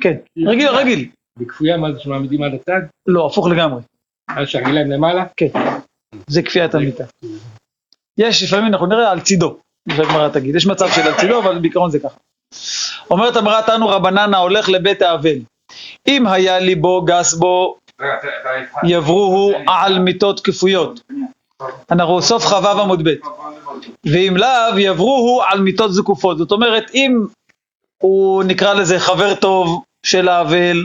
כן, רגיל, רגיל. בכפויה מה זה שמעמידים על הצד? לא, הפוך לגמרי. על שהרגליים למעלה? כן. זה כפיית המיטה. יש לפעמים, אנחנו נראה, על צידו, מה שהגמרא תגיד. יש מצב של על צידו, אבל בעיקרון זה ככה. אומרת אמרה תנו רבנן ההולך לבית האבל. אם היה ליבו גס בו, יברוהו על מיטות כפויות. אנחנו סוף כ"ו עמוד ב'. ואם לאו, יברוהו על מיטות זקופות. זאת אומרת, אם הוא נקרא לזה חבר טוב של האבל,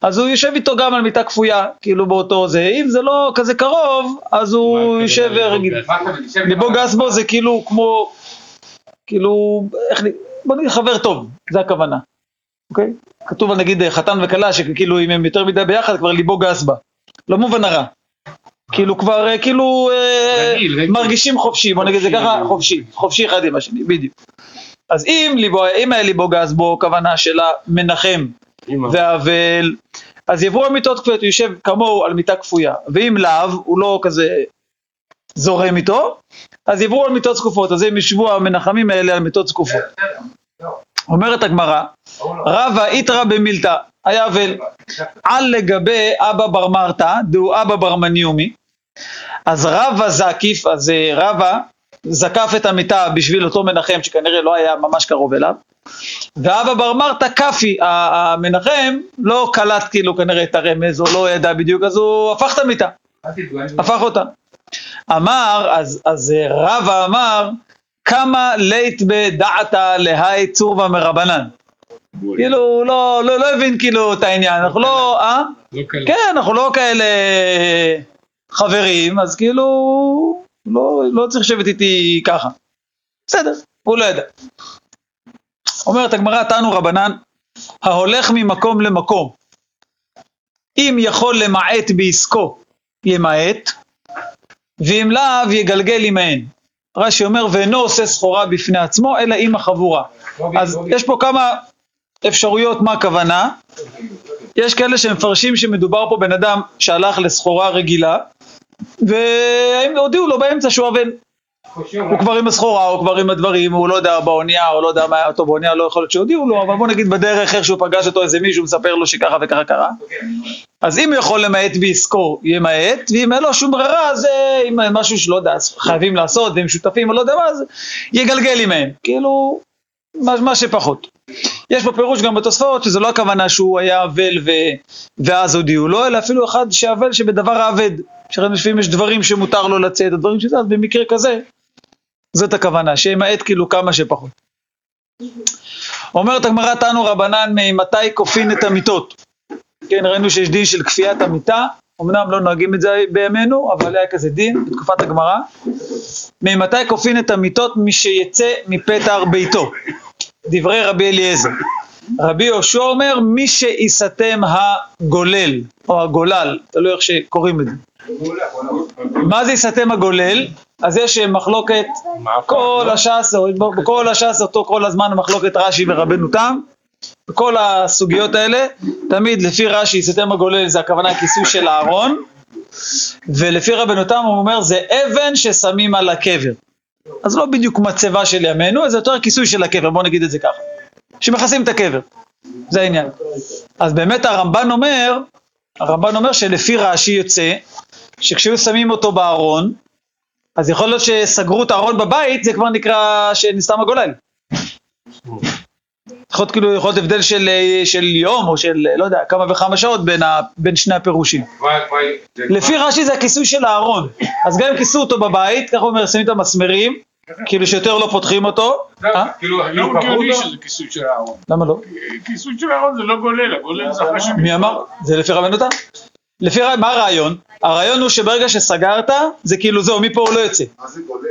אז הוא יושב איתו גם על מיטה כפויה, כאילו באותו זה. אם זה לא כזה קרוב, אז הוא יושב רגיל. ליבו גס בו זה כאילו כמו, כאילו, איך. בוא נגיד חבר טוב, זה הכוונה. אוקיי? כתוב על נגיד חתן וכלה, שכאילו אם הם יותר מדי ביחד, כבר ליבו גס בה. לא מובן הרע. כאילו כבר, אה, כאילו, אה, רגיל, רגיל. מרגישים חופשי, בוא נגיד זה ככה, חופשי, חופשי אחד עם השני, בדיוק. אז אם ליבו, אם היה ליבו גס בו, כוונה של המנחם והאבל, אז יבואו על מיטות כפויות, הוא יושב כמוהו על מיטה כפויה, ואם לאו, הוא לא כזה זורם איתו, אז יבואו על מיטות זקופות, אז הם ישבו המנחמים האלה על מיטות זקופות. אומרת הגמרא, רבא איתרא במילתא, היה אבל, על לגבי אבא בר מרתא, דהו אבא בר מניומי, אז רבא זקיף, אז אה, רבא זקף את המיטה בשביל אותו מנחם שכנראה לא היה ממש קרוב אליו, ואבא בר מרתא כפי, ה- המנחם לא קלט כאילו כנראה את הרמז או לא ידע בדיוק, אז הוא הפך את המיטה, הפך אותה. אמר, אז, אז רבא אמר, כמה לית בדעתא להי צורבא מרבנן. כאילו, הוא לא, לא, לא הבין כאילו את העניין, אנחנו לא, אה? לא. כן, אנחנו לא כאלה חברים, אז כאילו, לא, לא צריך לשבת איתי ככה. בסדר, הוא לא ידע. אומרת הגמרא, תנו רבנן, ההולך ממקום למקום, אם יכול למעט בעסקו, ימעט, ואם לאו, יגלגל עמהן. רש"י אומר, ואינו עושה סחורה בפני עצמו, אלא עם החבורה. אז יש פה כמה אפשרויות מה הכוונה. יש כאלה שמפרשים שמדובר פה בן אדם שהלך לסחורה רגילה, והם הודיעו לו באמצע שהוא אבל. הוא כבר עם הסחורה, הוא כבר עם הדברים, הוא לא יודע באונייה, או לא יודע מה היה אותו באונייה, לא יכול להיות שהודיעו לו, אבל בוא נגיד בדרך איך שהוא פגש אותו איזה מישהו, מספר לו שככה וככה קרה. אז אם הוא יכול למעט בעסקו, ימעט, ואם אין לו שום ברירה, אז אה, אם משהו שלא יודע, חייבים לעשות, והם שותפים או לא יודע מה, אז יגלגל עמהם. כאילו, מה, מה שפחות. יש פה פירוש גם בתוספות, שזה לא הכוונה שהוא היה אבל ו... ואז הודיעו לו, אלא אפילו אחד שאבל שבדבר האבד. שראינו לפעמים יש דברים שמותר לו לצאת, הדברים שזה, אז במקרה כזה, זאת הכוונה, שימעט כאילו כמה שפחות. אומרת הגמרא תנו רבנן, ממתי כופין את המיטות? כן, ראינו שיש דין של כפיית המיטה, אמנם לא נוהגים את זה בימינו, אבל היה כזה דין בתקופת הגמרא. ממתי כופין את המיטות? מי שיצא מפתח ביתו. דברי רבי אליעזר. רבי יהושע אומר, מי שיסתם הגולל, או הגולל, תלוי איך שקוראים את זה. מה זה יסתם הגולל? אז יש מחלוקת, כל הש"ס, כל הש"ס אותו כל הזמן מחלוקת רש"י ורבנו תם, בכל הסוגיות האלה, תמיד לפי רש"י יסתם הגולל זה הכוונה כיסוי של הארון, ולפי רבנו תם הוא אומר זה אבן ששמים על הקבר. אז לא בדיוק מצבה של ימינו, זה יותר כיסוי של הקבר, בוא נגיד את זה ככה. שמכסים את הקבר, זה העניין. אז באמת הרמב"ן אומר, הרמב"ן אומר שלפי רש"י יוצא, שכשהיו שמים אותו בארון, אז יכול להיות שסגרו את הארון בבית, זה כבר נקרא שנסתם הגולל. יכול להיות כאילו, יכול להיות הבדל של, של יום, או של לא יודע, כמה וכמה שעות בין, ה, בין שני הפירושים. לפי רש"י זה הכיסוי של הארון, אז גם אם כיסו אותו בבית, ככה הוא אומר, שמים את המסמרים, כאילו שיותר לא פותחים אותו. אה? כאילו, לא הגיוני שזה כיסוי של הארון. למה לא? כיסוי של הארון זה לא גולל, הגולל זה אחרי שהם... מי אמר? זה לפי רבנו תם. לפי ר- מה הרעיון? הרעיון הוא שברגע שסגרת, זה כאילו זהו, מפה הוא לא יוצא. מה זה גולל?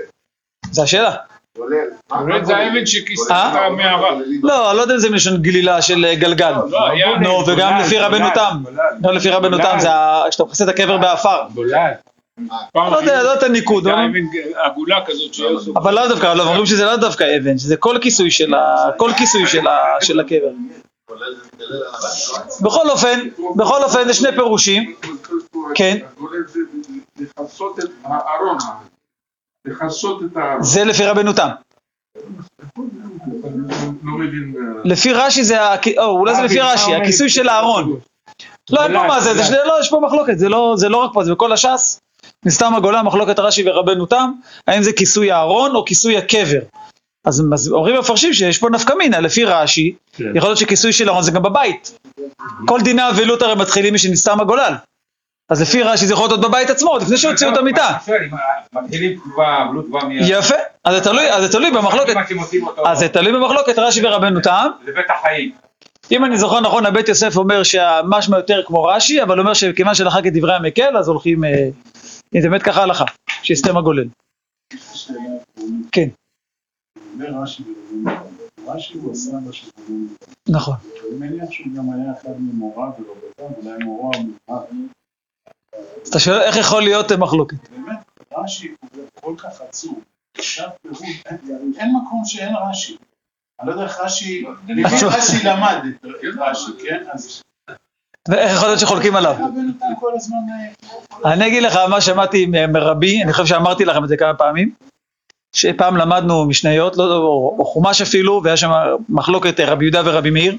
זה השאלה. זה האבן שכיסה אה? המערה. לא, אני לא יודע אם זה מלשון גלילה של אה, גלגל. לא, היה... נו, וגם לפי רבנו תם. לא לפי רבנו תם, זה כשאתה מכסה את הקבר באפר. לא יודע, לא את הניקוד, אבן עגולה כזאת. אבל לאו דווקא, לא, אומרים שזה לאו דווקא אבן, שזה כל כיסוי של הקבר. בכל אופן, בכל אופן, זה שני פירושים. כן. לכסות את הארון. לכסות את הארון. זה לפי רבנו תם. לא. אה, לפי רש"י זה, או, אולי זה לפי רש"י, הכיסוי של הארון. לא, אין פה מה זה, לא, יש פה מחלוקת, זה לא, זה לא רק פה, זה בכל הש"ס. נסתם הגולה, מחלוקת רש"י ורבנו תם, האם זה כיסוי הארון או כיסוי הקבר. אז, אומרים המפרשים שיש פה נפקא מינה, לפי רש"י, כן. יכול להיות שכיסוי של הארון זה גם בבית. כל דיני האבלות הרי מתחילים משנסתם הגולל. אז לפי רש"י זה יכול להיות עוד בבית עצמו, עוד לפני שהוציאו את המיטה. יפה, אז זה תלוי, במחלוקת, אז זה תלוי במחלוקת רש"י ורבנו תם. לבית החיים. אם אני זוכר נכון, הבית יוסף אומר שהמשמע יותר כמו רש"י, אבל אומר שכיוון שלחק את דברי המקל, אז הולכים, אה, אם זה באמת ככה הלכה, שיסתם הגולל. כן. נכון. אני מניח שהוא גם היה אחד ממוריו ורבותיו, אולי מורו המובהק. אז אתה שואל איך יכול להיות מחלוקת? באמת, רש"י הוא כל כך עצוב. אין- מקום שאין רש"י. אני לא יודע איך רש"י, עצוב. רש"י למד את רש"י, כן? אז ואיך יכול להיות שחולקים עליו? אה, אני אגיד לך מה שמעתי מרבי, אני חושב שאמרתי לכם את זה כמה פעמים, שפעם למדנו משניות, לא, או, חומש אפילו, והיה שם מחלוקת רבי יהודה ורבי מאיר,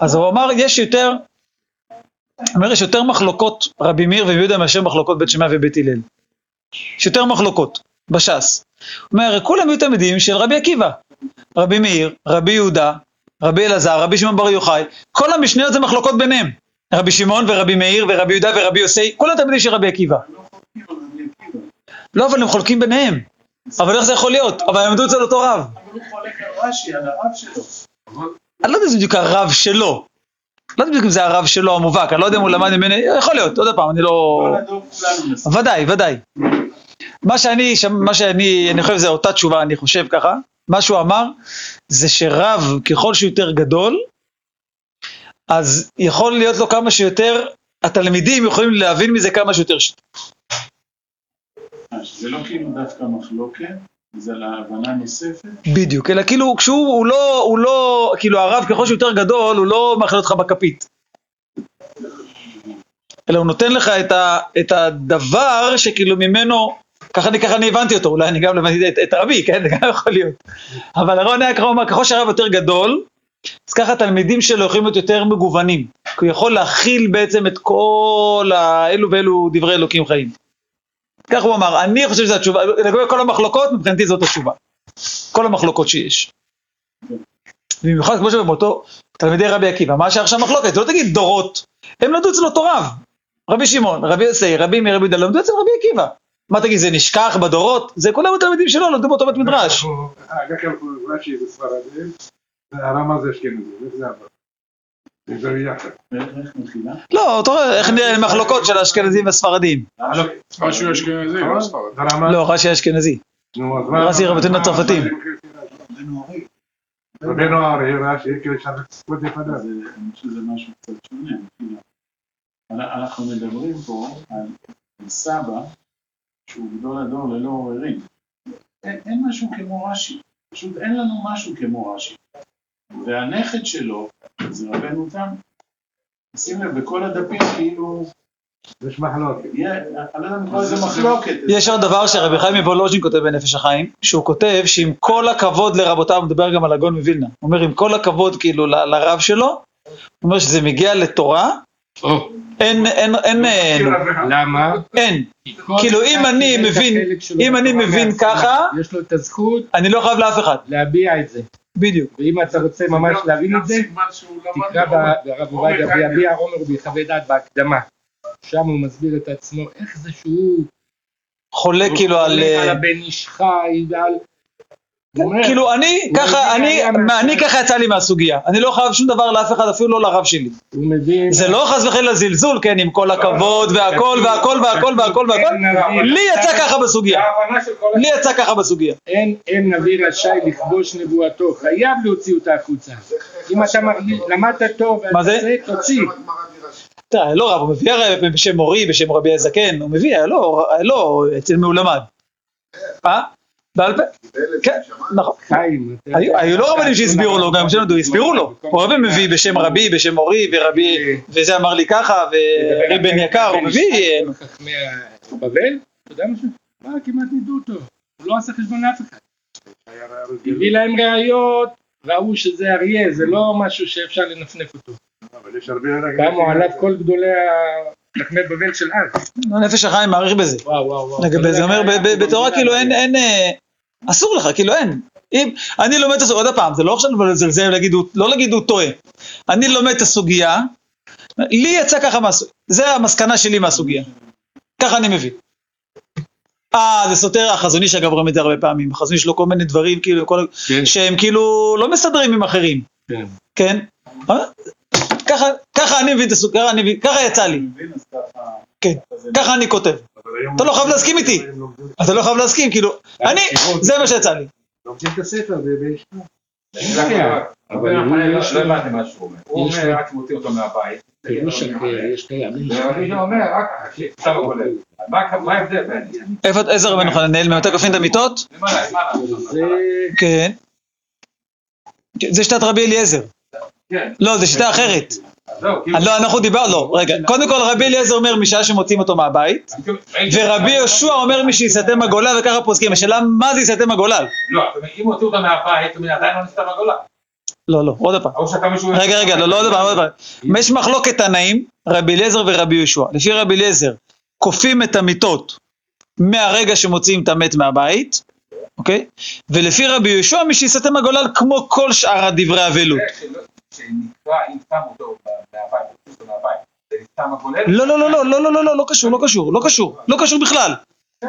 אז הוא אמר, יש יותר, אומר, יש יותר מחלוקות רבי מאיר ורבי יהודה מאשר מחלוקות בית שמאי ובית הלל. יש יותר מחלוקות בש"ס. אומר, כולם היו תלמידים של רבי עקיבא. רבי מאיר, רבי יהודה, רבי אלעזר, רבי שמעון בר יוחאי, כל המשניות זה מחלוקות ביניהם. רבי שמעון ורבי מאיר ורבי יהודה ורבי יוסי, כולם תלמידים של רבי עקיבא. לא, אבל הם חולקים ביניהם. אבל איך זה יכול להיות? אבל הם למדו אצל אותו רב. אבל הוא חולק על רש"י, על הרב שלו. אני לא יודע אם זה בדיוק הרב שלו. לא יודע אם זה הרב שלו המובהק, אני לא יודע אם הוא למד ממני, יכול להיות, עוד פעם, אני לא... ודאי, ודאי. מה שאני, מה שאני, אני חושב זה אותה תשובה, אני חושב ככה, מה שהוא אמר, זה שרב, ככל שהוא יותר גדול, אז יכול להיות לו כמה שיותר, התלמידים יכולים להבין מזה כמה שיותר שיטות. אה, זה לא כאילו דווקא מחלוקת, זה להבנה נוספת. בדיוק, אלא כאילו כשהוא הוא לא, הוא לא, כאילו הרב ככל שהוא יותר גדול, הוא לא מאכיל אותך בכפית. אלא הוא נותן לך את, ה, את הדבר שכאילו ממנו, ככה אני, ככה אני הבנתי אותו, אולי אני גם הבנתי את, את רבי, כן, זה גם יכול להיות. אבל הרעיון היה ככה, הוא ככל שהרב יותר גדול, אז ככה התלמידים שלו יכולים להיות יותר מגוונים. כי הוא יכול להכיל בעצם את כל האלו ואלו דברי אלוקים חיים. כך הוא אמר, אני חושב שזו התשובה, לגבי כל המחלוקות, מבחינתי זאת התשובה. כל המחלוקות שיש. במיוחד כמו שבאותו תלמידי רבי עקיבא, מה שעכשיו מחלוקת, זה לא תגיד דורות, הם למדו אצל אותו רב, רבי שמעון, רבי יוסי, רבי מאיר, רבי יהודה, למדו אצל רבי עקיבא. מה תגיד, זה נשכח בדורות? זה כולם התלמידים שלו, למדו באותו בית מדרש. רק רש"י זה ספרדים, והרמה זה אשכנזי, איך זה עבר? זה ביחד. איך מחילה? לא, אתה רואה איך נראה מחלוקות של האשכנזים והספרדים. משהו אשכנזי, לא ספרד. הרמה? לא, רש"י אשכנזי. נו, אז מה? רש"י רבותינו הצרפתים. רבנו ארי. רבנו ארי, רש"י, כאילו שם קצת יחדה. אז אני חושב שזה משהו קצת שונה. כאילו. אנחנו מדברים פה על סבא שהוא גדול הדור ללא עוררין. אין, אין משהו כמו רש"י, פשוט אין לנו משהו כמו רש"י. והנכד שלו, זה רבנו תם, שים לב, בכל הדפים כאילו, יש מחלוקת. יהיה, אני לא יודע אם מחלוקת. יש עוד דבר שרבי חיים מוולוז'ין כותב בנפש החיים, שהוא כותב שעם כל הכבוד לרבותיו, הוא מדבר גם על הגאון מווילנה, הוא אומר עם כל הכבוד כאילו ל- לרב שלו, הוא אומר שזה מגיע לתורה, אין, אין, אין, אין, למה? אין, כאילו, אם אני מבין- אם אני מבין. ככה- יש לו את הזכות אני לא חייב לאף אחד, להביע את זה. בדיוק. ואם אתה רוצה ממש להבין את זה, למד תקרא ברב עובדיה ביביע עומר ובחווי דעת בהקדמה. שם הוא מסביר את עצמו, איך זה שהוא חולה כאילו על... על אה, הבן איש חי ועל... כאילו אני ככה, אני, אני ככה יצא לי מהסוגיה, אני לא חייב שום דבר לאף אחד, אפילו לא לרב שלי. זה לא חס וחלילה זלזול, כן, עם כל הכבוד והכל והכל והכל והכל והכל, אין נביא- לי יצא ככה בסוגיה, לי יצא ככה בסוגיה. אין, נביא רשאי לכבוש נבואתו, חייב להוציא אותה החוצה. אם אתה למדת טוב, מה זה? תוציא. לא רב, הוא מביא הרי בשם מורי, בשם רבי הזקן, הוא מביא, לא, לא, אצל מי הוא למד. בעל פה? כן, נכון. היו לא רבנים שהסבירו לו, גם שלמדו, הסבירו לו. הוא הרבה מביא בשם רבי, בשם מורי, ורבי, וזה אמר לי ככה, ורבי בן יקר, הוא מביא, אה, חכמי בבל, אתה יודע משהו? מה, כמעט נידו אותו. הוא לא עשה חשבון לאף אחד. הביא להם ראיות, ראו שזה אריה, זה לא משהו שאפשר לנפנף אותו. אבל יש הרבה... קמו עליו כל גדולי חכמי בבל של אז. נפש החיים מעריך בזה. וואו וואו וואו. לגבי זה אומר, בתורה כאילו אין, אין, אה, אסור לך, כאילו אין. אם, אני לומד את הסוגיה, עוד פעם, זה לא עכשיו לזלזל, לא להגיד הוא טועה. אני לומד את הסוגיה, לי יצא ככה, זה המסקנה שלי מהסוגיה. ככה אני מבין. אה, זה סותר, החזון איש אגב רואים את זה הרבה פעמים, החזון איש לו כל מיני דברים, כאילו, כל, כן. שהם כאילו לא מסתדרים עם אחרים, כן. כן? אבל ככה, ככה אני מבין את הסוגיה, ככה אני מבין, ככה יצא לי, מבין, אז ככה... כן, ככה אני כותב. אתה לא חייב להסכים איתי. אתה לא חייב להסכים, כאילו, אני, זה מה שיצא לי. לומדים את הספר בישיבה. אבל לא לא הבנתי מה שהוא אומר. הוא אומר, רק מוציא אותו מהבית. יש קיים. ורבי אומר, רק. מה מה ההבדל בין... איפה, איזה רבנו חננאל, ממתי כופין את המיטות? למעלה, למעלה. זה... כן. כן, זה שיטת רבי אליעזר. כן, לא, זה שיטה אחרת. כאילו... לא, אנחנו דיברנו, לא, רגע. קודם כל רבי אליעזר אומר משעה שמוציאים אותו מהבית, ורבי יהושע אומר מי שיסתם הגולל, וככה פוסקים. השאלה מה זה יסתם הגולל? לא, אם הוציאו אותה מהבית, עדיין לא נסתם הגולה. לא, לא, עוד פעם. רגע, רגע, לא, לא עוד פעם, עוד פעם. יש מחלוקת תנאים, רבי אליעזר ורבי יהושע. לפי רבי אליעזר, כופים את המיטות מהרגע שמוציאים את המת מהבית, אוקיי? ולפי רבי יהושע, מי שיסתם הגולל כמו כל שאר הדברי אבלות. שנקרא, אם שם אותו נסתם הגולל? לא, לא, לא, לא, לא, לא, לא, לא, לא קשור, לא קשור, לא קשור, לא קשור בכלל.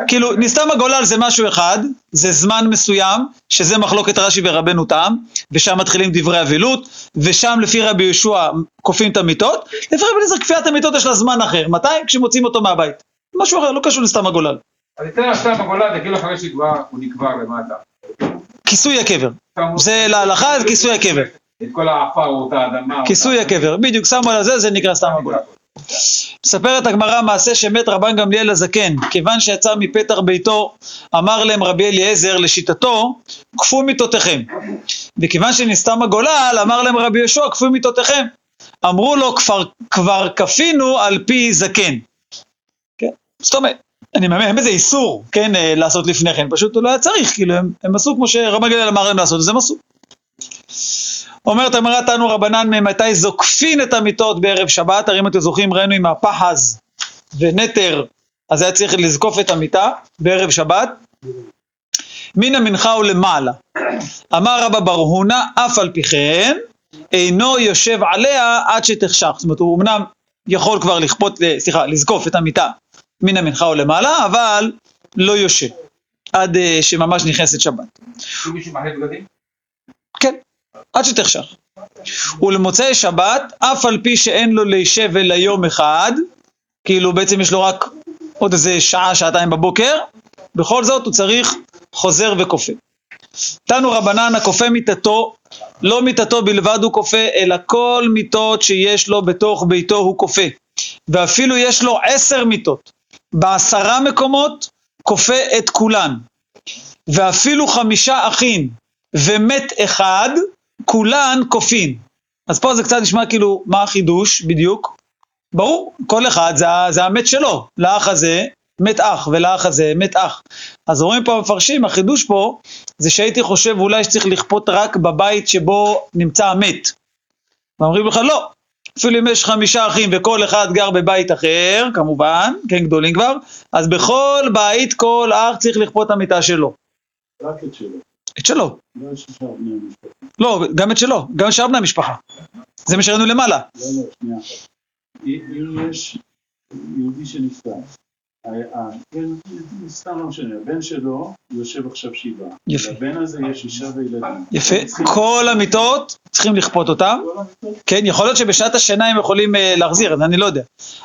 כאילו, נסתם הגולל זה משהו אחד, זה זמן מסוים, שזה מחלוקת רש"י ורבנו תם, ושם מתחילים דברי אבילות, ושם לפי רבי יהושע כופים את המיטות, לפי רבי אליעזר כפיית המיטות יש לה זמן אחר, מתי? כשמוצאים אותו מהבית. משהו אחר, לא קשור לסתם הגולל. אז ניתן לסתם הגולל זה כאילו אחרי שהוא נקבר למטה. כיסוי הקבר. זה להלכה, זה כיסוי הקבר. את כל האפר או את האדמה. כיסוי הקבר, בדיוק, שמו על זה, זה נקרא סתם הגולל. מספרת הגמרא מעשה שמת רבן גמליאל הזקן, כיוון שיצא מפתח ביתו, אמר להם רבי אליעזר לשיטתו, כפו מיתותיכם. וכיוון שנסתם הגולל, אמר להם רבי יהושע, כפו מיתותיכם. אמרו לו, כבר, כבר כפינו על פי זקן. כן? זאת אומרת, אני מאמין, אין בזה איסור, כן, אה, לעשות לפני כן, פשוט הוא לא היה צריך, כאילו, הם, הם עשו כמו שרבן גמליאל אמר להם לעשות, אז הם עשו. אומרת הגמרא תנו רבנן ממתי זוקפין את המיטות בערב שבת, הרי אם אתם זוכרים ראינו עם הפחז ונטר, אז היה צריך לזקוף את המיטה בערב שבת. מן המנחה ולמעלה. אמר רבא בר הונא, אף על פי כן, אינו יושב עליה עד שתחשך. זאת אומרת, הוא אמנם יכול כבר לכפות, סליחה, לזקוף את המיטה מן המנחה ולמעלה, אבל לא יושב, עד אה, שממש נכנסת שבת. כן, עד שתחשך. ולמוצאי שבת, אף על פי שאין לו להישב אלא יום אחד, כאילו בעצם יש לו רק עוד איזה שעה, שעתיים בבוקר, בכל זאת הוא צריך חוזר וכופה. תנו רבנן הכופה מיתתו, לא מיתתו בלבד הוא כופה, אלא כל מיתות שיש לו בתוך ביתו הוא כופה. ואפילו יש לו עשר מיתות. בעשרה מקומות כופה את כולן. ואפילו חמישה אחים ומת אחד, כולן כופין. אז פה זה קצת נשמע כאילו, מה החידוש בדיוק? ברור, כל אחד זה, זה המת שלו. לאח הזה מת אח, ולאח הזה מת אח. אז רואים פה המפרשים, החידוש פה, זה שהייתי חושב אולי שצריך לכפות רק בבית שבו נמצא המת. ואומרים לך לא, אפילו אם יש חמישה אחים וכל אחד גר בבית אחר, כמובן, כן גדולים כבר, אז בכל בית כל אח צריך לכפות את המיטה שלו. רק את שלו. את שלו. לא גם את שלו, גם את שאר בני המשפחה. זה מה שראינו למעלה. לא, לא, שנייה אחת. אם יש יהודי שנפטר, הבן שלו יושב עכשיו שבעה. יפה. לבן הזה יש אישה וילדים. יפה. כל המיטות צריכים לכפות אותם. כן, יכול להיות שבשעת השינה הם יכולים אה, להחזיר, אני לא יודע.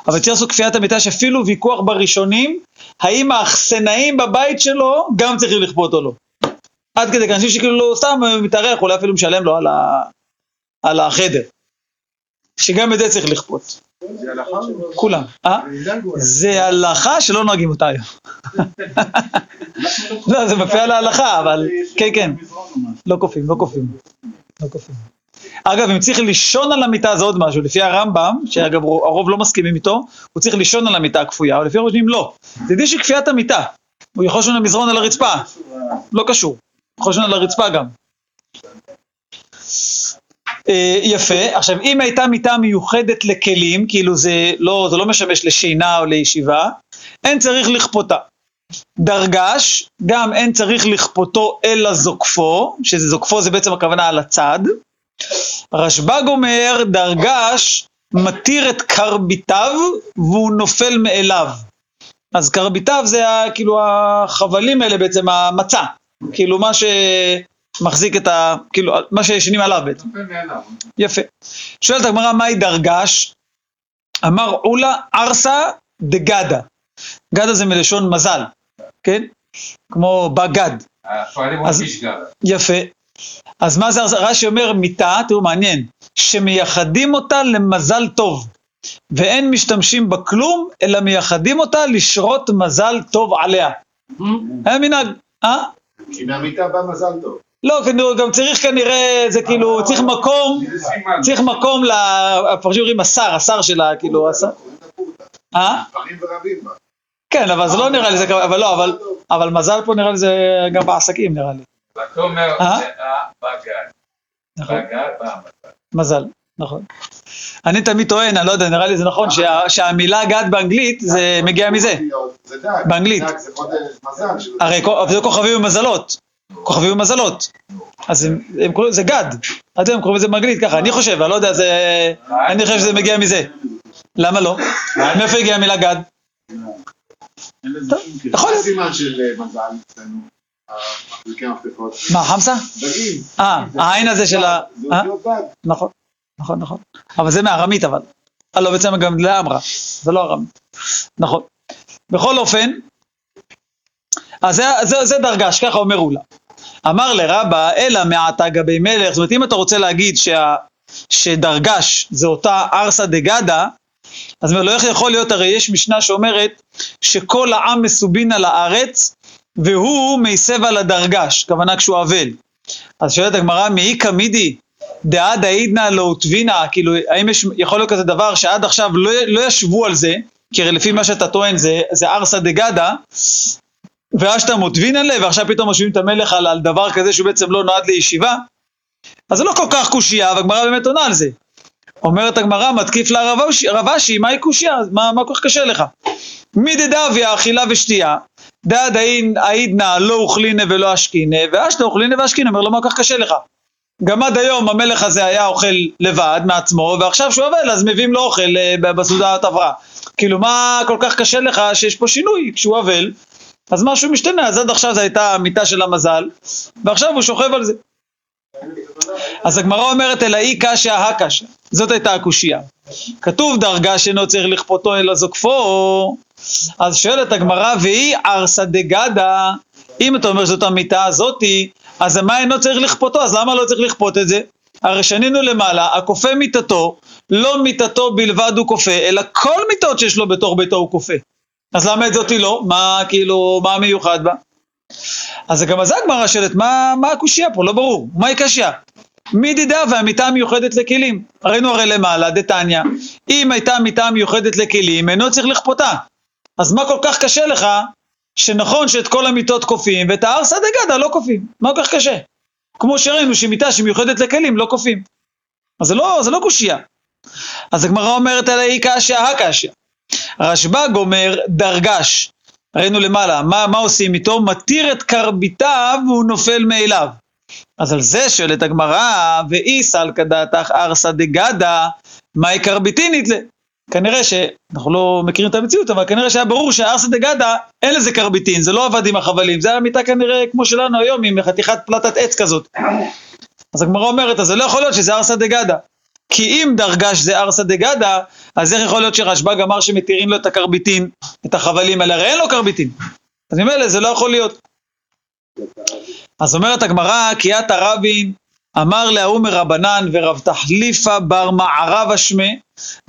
אבל צריך לעשות כפיית המיטה שאפילו ויכוח בראשונים, האם האחסנאים בבית שלו גם צריכים לכפות או לא. עד כדי כך, אנשים שכאילו לא סתם מתארח, אולי אפילו משלם לו על, ה... על החדר. שגם את זה צריך לכפות. זה הלכה? כולם. אה? זה הלכה שלא נוהגים אותה היום. לא, זה מופיע להלכה, אבל כן, כן. לא כופים, לא כופים. לא כופים. אגב, אם צריך לישון על המיטה זה עוד משהו, לפי הרמב"ם, שאגב הרוב לא מסכימים איתו, הוא צריך לישון על המיטה הכפויה, אבל לפי הראשונים לא. זה דין של כפיית המיטה. הוא יכול לישון על מזרון על הרצפה, לא קשור. לישון על הרצפה גם. אה, יפה, עכשיו אם הייתה מיטה מיוחדת לכלים, כאילו זה לא, זה לא משמש לשינה או לישיבה, אין צריך לכפותה. דרגש, גם אין צריך לכפותו אלא זוקפו, שזה זוקפו זה בעצם הכוונה על הצד. רשב"ג אומר, דרגש מתיר את קרביטיו והוא נופל מאליו. אז קרביטיו זה ה, כאילו החבלים האלה בעצם, המצע, כאילו מה שמחזיק את ה... כאילו מה שישנים עליו בעצם. יפה. שואלת הגמרא, מהי דרגש? אמר עולה ארסא דגדה. גדה זה מלשון מזל, כן? כמו בגד. השואלים אז-. יפה. אז מה זה, ארסא? רש"י אומר מיתה, תראו מעניין, שמייחדים אותה למזל טוב, ואין משתמשים בה כלום, אלא מייחדים אותה לשרות מזל טוב עליה. היה מנהג, אה? כי מהמיטה בא מזל טוב. לא, גם צריך כנראה, זה כאילו, צריך מקום, צריך מקום, הפרשים אומרים השר, השר שלה, כאילו, השר. אה? כן, אבל זה לא נראה לי, זה, אבל לא, אבל, אבל מזל פה נראה לי זה גם בעסקים נראה לי. ותאמר אה? לאה בגד. נכון, בגד המזל. מזל, נכון. אני תמיד טוען, אני לא יודע, נראה לי זה נכון, שה, שהמילה גד באנגלית זה מגיע מזה. זה דג. באנגלית. דג זה חודש מזל. שזה- הרי זה כוכבים ומזלות. כוכבים ומזלות. אז הם, קוראים לזה גד. היום קוראים לזה באנגלית ככה, אני חושב, אני לא יודע, זה... אני חושב שזה מגיע מזה. למה לא? מאיפה הגיעה המילה גד? יכול להיות. הסימן של אה, מזל אצלנו? המפתחות. מה, חמסה? דגים. אה, העין הזה של ה... זה אה? נכון, נכון, נכון. אבל זה מארמית אבל. אה, לא, בעצם גם לאמרה, זה לא ארמית. נכון. בכל אופן, אז זה, זה, זה דרגש, ככה אומר אולה. אמר לרבה, אלא מעתה גבי מלך, זאת אומרת, אם אתה רוצה להגיד שה, שדרגש זה אותה ארסא דגדה, אז אומר לו, איך יכול להיות, הרי יש משנה שאומרת שכל העם מסובין על הארץ, והוא מסב על הדרגש, כוונה כשהוא אבל. אז שואלת הגמרא, מאיכא מידי, דעד העידנא לא הוטבינה, כאילו, האם יש, יכול להיות כזה דבר שעד עכשיו לא, לא ישבו על זה, כי הרי לפי מה שאתה טוען זה, זה ארסא דגדה, ואשתא מוטבין עליה, ועכשיו פתאום משווים את המלך על, על דבר כזה שהוא בעצם לא נועד לישיבה, אז זה לא כל כך קושייה, והגמרא באמת עונה על זה. אומרת הגמרא, מתקיף לה רב אשי- אשי, מהי קושייה? מה, מה כל כך קשה לך? מי דדביה אכילה ושתייה, דד העידנא לא אוכלינה ולא אשכינה, ואשתא אוכלינה ואשכינה, אומר לו מה כל כך קשה לך? גם עד היום המלך הזה היה אוכל לבד מעצמו, ועכשיו שהוא אבל אז מביאים לו אוכל אה, בסעודת הבראה. כאילו מה כל כך קשה לך שיש פה שינוי כשהוא אבל, אז משהו משתנה, אז עד עכשיו זו הייתה המיטה של המזל, ועכשיו הוא שוכב על זה. אז הגמרא אומרת אלא אי קשיא הקשיא, זאת הייתה הקושייה. כתוב דרגה שאינו צריך לכפותו אלא זוקפו, אז שואלת הגמרא והיא ארסא דגדה, אם אתה אומר שזאת המיטה הזאתי, אז מה אינו צריך לכפותו, אז למה לא צריך לכפות את זה? הרי שנינו למעלה, הכופה מיטתו, לא מיטתו בלבד הוא כופה, אלא כל מיטות שיש לו בתוך ביתו הוא כופה. אז למה את זאתי לא? מה כאילו, מה המיוחד בה? אז גם זה הגמרא שואלת, מה, מה הקושייה פה? לא ברור. מהי קשייה? מי דידה והמיטה המיוחדת לכלים? ראינו הרי למעלה, דתניא, אם הייתה מיטה מיוחדת לכלים, אינו צריך לכפותה. אז מה כל כך קשה לך, שנכון שאת כל המיטות כופים, ואת הארסא דגדא לא כופים? מה כל כך קשה? כמו שראינו שמיטה שמיוחדת לכלים לא כופים. אז זה לא, זה לא קושייה. אז הגמרא אומרת עליה היא קשיא הקשיא. רשב"ג אומר דרגש, ראינו למעלה, מה, מה עושים איתו? מתיר את קרביטיו והוא נופל מאליו. אז על זה שואלת הגמרא, ואי סלקא דעתך ארסא דגדא, מאי קרביטינית. כנראה שאנחנו לא מכירים את המציאות, אבל כנראה שהיה ברור שהארסא דגדא אין לזה קרביטין, זה לא עבד עם החבלים, זה היה מיטה כנראה כמו שלנו היום עם חתיכת פלטת עץ כזאת. אז הגמרא אומרת, אז זה לא יכול להיות שזה ארסא דגדא. כי אם דרגש זה ארסא דגדא, אז איך יכול להיות שרשב"ג אמר שמתירים לו את הקרביטין, את החבלים האלה, הרי אין לו קרביטין. אז ממילא זה לא יכול להיות. אז אומרת הגמרא, כי את הרבין אמר להוא מרבנן ורב תחליפה בר מערב אשמי,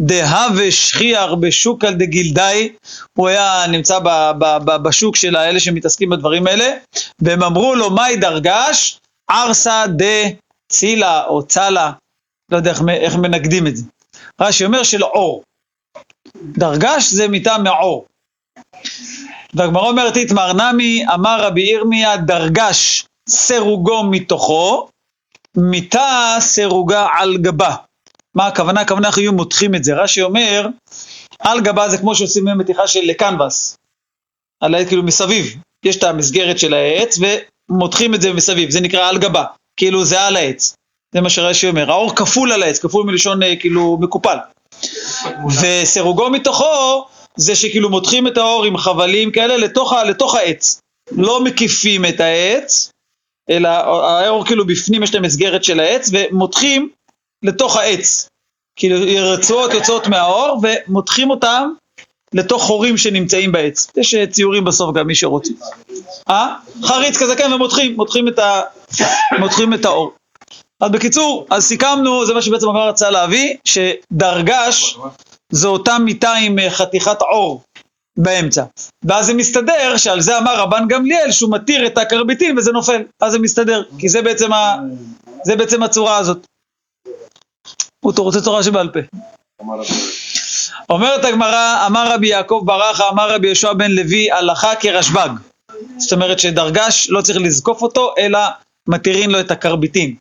דהווה שכיח בשוק על דגילדאי, הוא היה נמצא ב, ב, ב, בשוק של האלה שמתעסקים בדברים האלה, והם אמרו לו, מהי דרגש? ארסא דצילה או צלה, לא יודע איך, איך מנגדים את זה. רש"י אומר של עור. דרגש זה מיטה מעור. והגמרא אומרת איתמר נמי, אמר רבי ירמיה, דרגש סירוגו מתוכו, מיטה סירוגה על גבה. מה הכוונה? הכוונה איך היו מותחים את זה. רש"י אומר, על גבה זה כמו שעושים היום מתיחה של קנבס. על העץ כאילו מסביב. יש את המסגרת של העץ ומותחים את זה מסביב, זה נקרא על גבה. כאילו זה על העץ. זה מה שרש"י אומר. האור כפול על העץ, כפול מלשון אה, כאילו מקופל. וסירוגו מתוכו זה שכאילו מותחים את האור עם חבלים כאלה לתוך, לתוך העץ. לא מקיפים את העץ, אלא האור כאילו בפנים יש את המסגרת של העץ, ומותחים לתוך העץ. כאילו רצועות יוצאות מהאור ומותחים אותם לתוך חורים שנמצאים בעץ. יש אה, ציורים בסוף גם, מי שרוצה. אה? חריץ כזה, כן, ומותחים, מותחים את, ה... מותחים את האור. אז בקיצור, אז סיכמנו, זה מה שבעצם אמר רצה להביא, שדרגש זו אותה מיטה עם אה, חתיכת עור באמצע. ואז זה מסתדר שעל זה אמר רבן גמליאל שהוא מתיר את הקרביטין וזה נופל. אז זה מסתדר, כי זה בעצם, ה... זה בעצם הצורה הזאת. הוא רוצה תורה שבעל פה. אומרת הגמרא, אמר רבי יעקב ברכה, אמר רבי יהושע בן לוי, הלכה כרשב"ג. זאת אומרת שדרגש לא צריך לזקוף אותו, אלא מתירים לו את הקרביטין.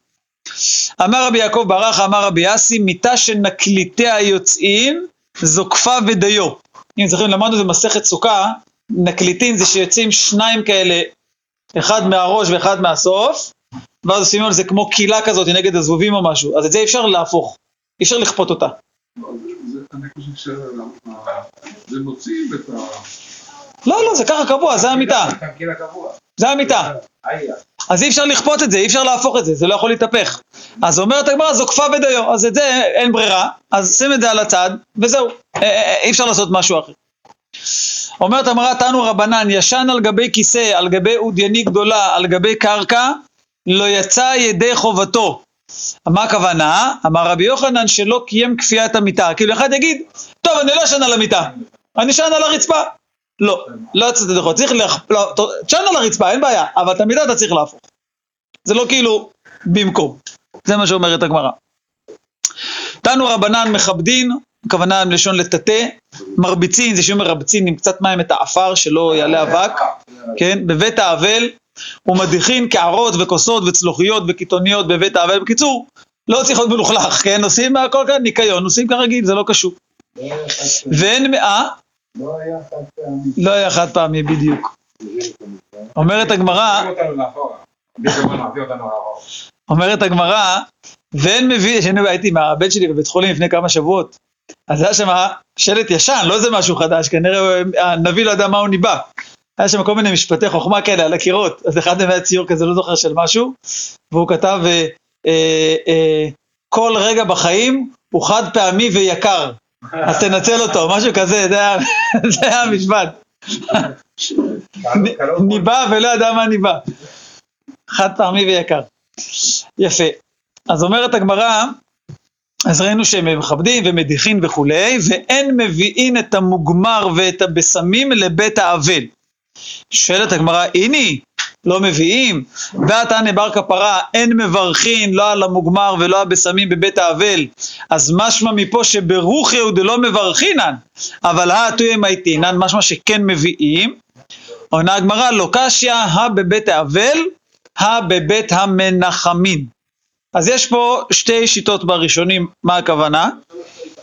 אמר רבי יעקב ברכה, אמר רבי יאסי, מיתה שנקליטיה יוצאים, זוקפה ודיו. אם זוכרים, למדנו במסכת סוכה, נקליטין זה שיוצאים שניים כאלה, אחד מהראש ואחד מהסוף, ואז עושים על זה כמו קילה כזאת נגד הזבובים או משהו, אז את זה אי אפשר להפוך, אי אפשר לכפות אותה. לא, אני חושב שזה מוציאים את ה... לא, לא, זה ככה קבוע, זה המיטה. זה המיטה. אז אי אפשר לכפות את זה, אי אפשר להפוך את זה, זה לא יכול להתהפך. אז אומרת הגמרא, זו כפה ודיו, אז את זה אין ברירה, אז שים את זה על הצד, וזהו, אה, אה, אי אפשר לעשות משהו אחר. אומרת הגמרא, תנו רבנן, ישן על גבי כיסא, על גבי אודייני גדולה, על גבי קרקע, לא יצא ידי חובתו. מה הכוונה? אמר רבי יוחנן שלא קיים כפיית המיטה. כאילו אחד יגיד, טוב, אני לא אשן על המיטה, אני אשן על הרצפה. לא, לא יצאת ידי חובתו, צריך להכ... לא, תשן על הרצפה, אין בעיה, אבל את המיטה אתה צריך להפוך. זה לא כאילו במקום. זה מה שאומרת הגמרא. תנו רבנן מכבדין, הכוונה מלשון לטאטא, מרביצין, זה שמרבצין עם קצת מים את העפר שלא יעלה אבק, כן, בבית האבל, ומדיחין קערות וכוסות וצלוחיות וקיתוניות בבית האבל. בקיצור, לא צריך להיות מלוכלך, כן, עושים הכל כאן ניקיון, עושים כרגיל, זה לא קשור. ואין, אה? לא היה חד פעמי. לא היה חד פעמי בדיוק. אומרת הגמרא. אומרת הגמרא, ואין מביא, שאני הייתי עם הבן שלי בבית חולים לפני כמה שבועות, אז היה שם שלט ישן, לא איזה משהו חדש, כנראה הנביא לא ידע מה הוא ניבא. היה שם כל מיני משפטי חוכמה כאלה על הקירות, אז אחד מהם היה ציור כזה, לא זוכר של משהו, והוא כתב, אה, אה, אה, כל רגע בחיים הוא חד פעמי ויקר, אז תנצל אותו, משהו כזה, זה היה, המשפט. ניבא ולא ידע מה ניבא. חד פעמי ויקר. יפה. אז אומרת הגמרא, אז ראינו שהם מכבדים ומדיחים וכולי, ואין מביאין את המוגמר ואת הבשמים לבית האבל. שואלת הגמרא, הנה, לא מביאים, ועתני בר כפרה, אין מברכין, לא על המוגמר ולא הבשמים בבית האבל, אז משמע מפה שברוכי הוא דלא מברכינן, אבל האטויה מייטינן, משמע שכן מביאים. עונה הגמרא, לא קשיא, הא בבית האבל, הא בבית המנחמין. אז יש פה שתי שיטות בראשונים, מה הכוונה?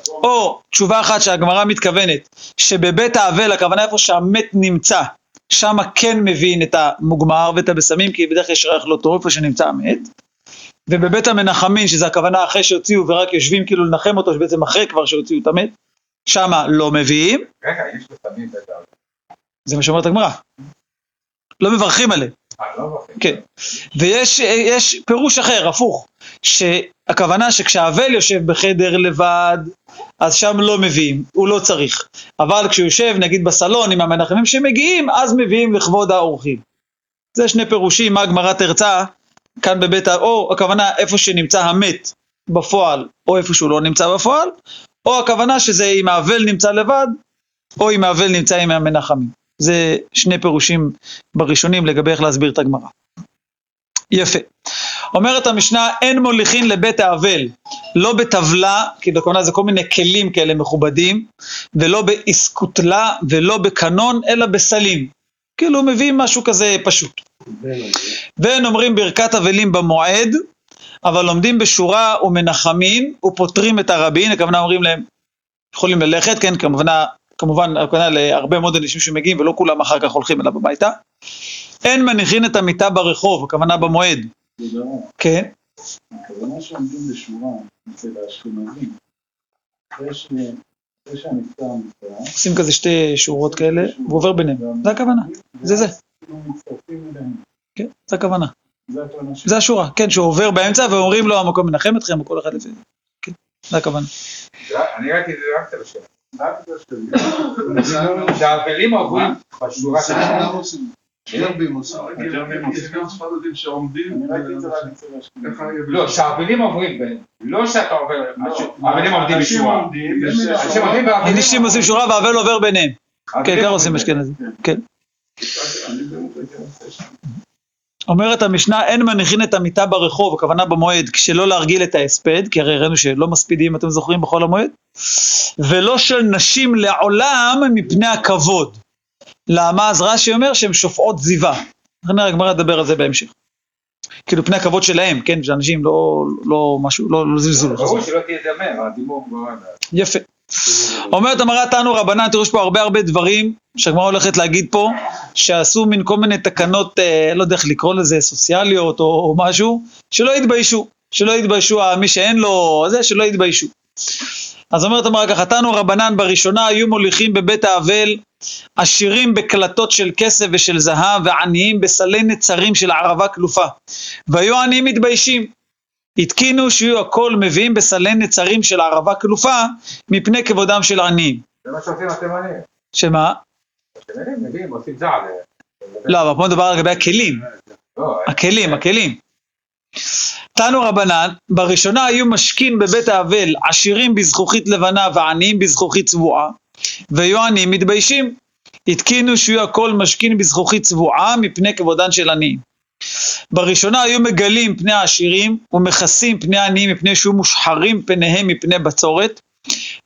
או תשובה אחת שהגמרא מתכוונת, שבבית האבל, הכוונה איפה שהמת נמצא, שם כן מבין את המוגמר ואת הבשמים, כי בדרך כלל יש ריח לא טוב איפה שנמצא המת. ובבית המנחמין, שזה הכוונה אחרי שהוציאו ורק יושבים כאילו לנחם אותו, שבעצם אחרי כבר שהוציאו את המת, שמה לא מביאים, רגע, יש לפעמים בית. זה מה שאומרת הגמרא. לא מברכים עליהם. אה, לא. כן. ויש יש פירוש אחר, הפוך, שהכוונה שכשהאבל יושב בחדר לבד, אז שם לא מביאים, הוא לא צריך. אבל כשהוא יושב נגיד בסלון עם המנחמים שמגיעים, אז מביאים לכבוד האורחים. זה שני פירושים, מה הגמרא תרצה כאן בבית ה... או הכוונה איפה שנמצא המת בפועל, או איפה שהוא לא נמצא בפועל, או הכוונה שזה אם האבל נמצא לבד, או אם האבל נמצא עם המנחמים. זה שני פירושים בראשונים לגבי איך להסביר את הגמרא. יפה. אומרת המשנה, אין מוליכין לבית האבל, לא בטבלה, כי בכוונה זה כל מיני כלים כאלה מכובדים, ולא באיסקוטלה, ולא בקנון, אלא בסלים. כאילו מביאים משהו כזה פשוט. ואין אומרים ברכת אבלים במועד, אבל עומדים בשורה ומנחמים ופותרים את הרבים, הכוונה אומרים להם, יכולים ללכת, כן, כמובן, כמובן, הכוונה להרבה מאוד אנשים שמגיעים ולא כולם אחר כך הולכים אליו הביתה. אין מניחין את המיטה ברחוב, הכוונה במועד. כן? הכוונה שעומדים בשורה אצל האשכנזים. אחרי שהנפטר נפטר, עושים כזה שתי שורות כאלה, והוא עובר ביניהם, זה הכוונה, זה זה. כן, זה הכוונה. זה השורה, כן, שהוא עובר באמצע ואומרים לו המקום מנחם אתכם, או כל אחד לפי זה. כן, זה הכוונה. אני ראיתי את זה רק אצל השם. רק זה של- שהאבלים עוברים בשורה של ג'רבים עושים. הג'רבים יש גם ספרדים שעומדים. היה לא, שהאבלים עוברים בין, לא שאתה עובר, האבלים עומדים אנשים בשורה. עומדים, יש אנשים עושים שורה והאבל עובר ביניהם. כן, האבלים עוברים עושים. אשכנזים. כן. שם. אומרת המשנה, אין מניחין את המיטה ברחוב, הכוונה במועד, כשלא להרגיל את ההספד, כי הרי ראינו שלא מספידים, אתם זוכרים, בחול המועד, ולא של נשים לעולם מפני הכבוד. למה? אז רש"י אומר שהן שופעות זיווה. נראה, הגמרא תדבר על זה בהמשך. כאילו פני הכבוד שלהם, כן, שאנשים לא, לא משהו, לא, לא זלזול. ברור שלא תהיה דמר, הדימום. יפה. אומרת המראה תנו רבנן, תראו יש פה הרבה הרבה דברים שהגמרא הולכת להגיד פה, שעשו מין כל מיני תקנות, אה, לא יודע איך לקרוא לזה, סוציאליות או, או משהו, שלא יתביישו, שלא יתביישו, אה, מי שאין לו זה, שלא יתביישו. אז אומרת המראה ככה, תנו רבנן בראשונה היו מוליכים בבית האבל עשירים בקלטות של כסף ושל זהב ועניים בסלי נצרים של ערבה כלופה. והיו העניים מתביישים. התקינו שיהיו הכל מביאים בסלי נצרים של ערבה כלופה מפני כבודם של עניים. זה מה שעושים התימנים. שמה? התימנים מביאים, עושים זעל. לא, אבל פה מדובר לגבי הכלים. לא, הכלים, הכלים. תנו רבנן, בראשונה היו משכין בבית האבל עשירים בזכוכית לבנה ועניים בזכוכית צבועה, והיו עניים מתביישים. התקינו שיהיו הכל משכין בזכוכית צבועה מפני כבודן של עניים. בראשונה היו מגלים פני העשירים ומכסים פני העניים מפני שהיו מושחרים פניהם מפני בצורת,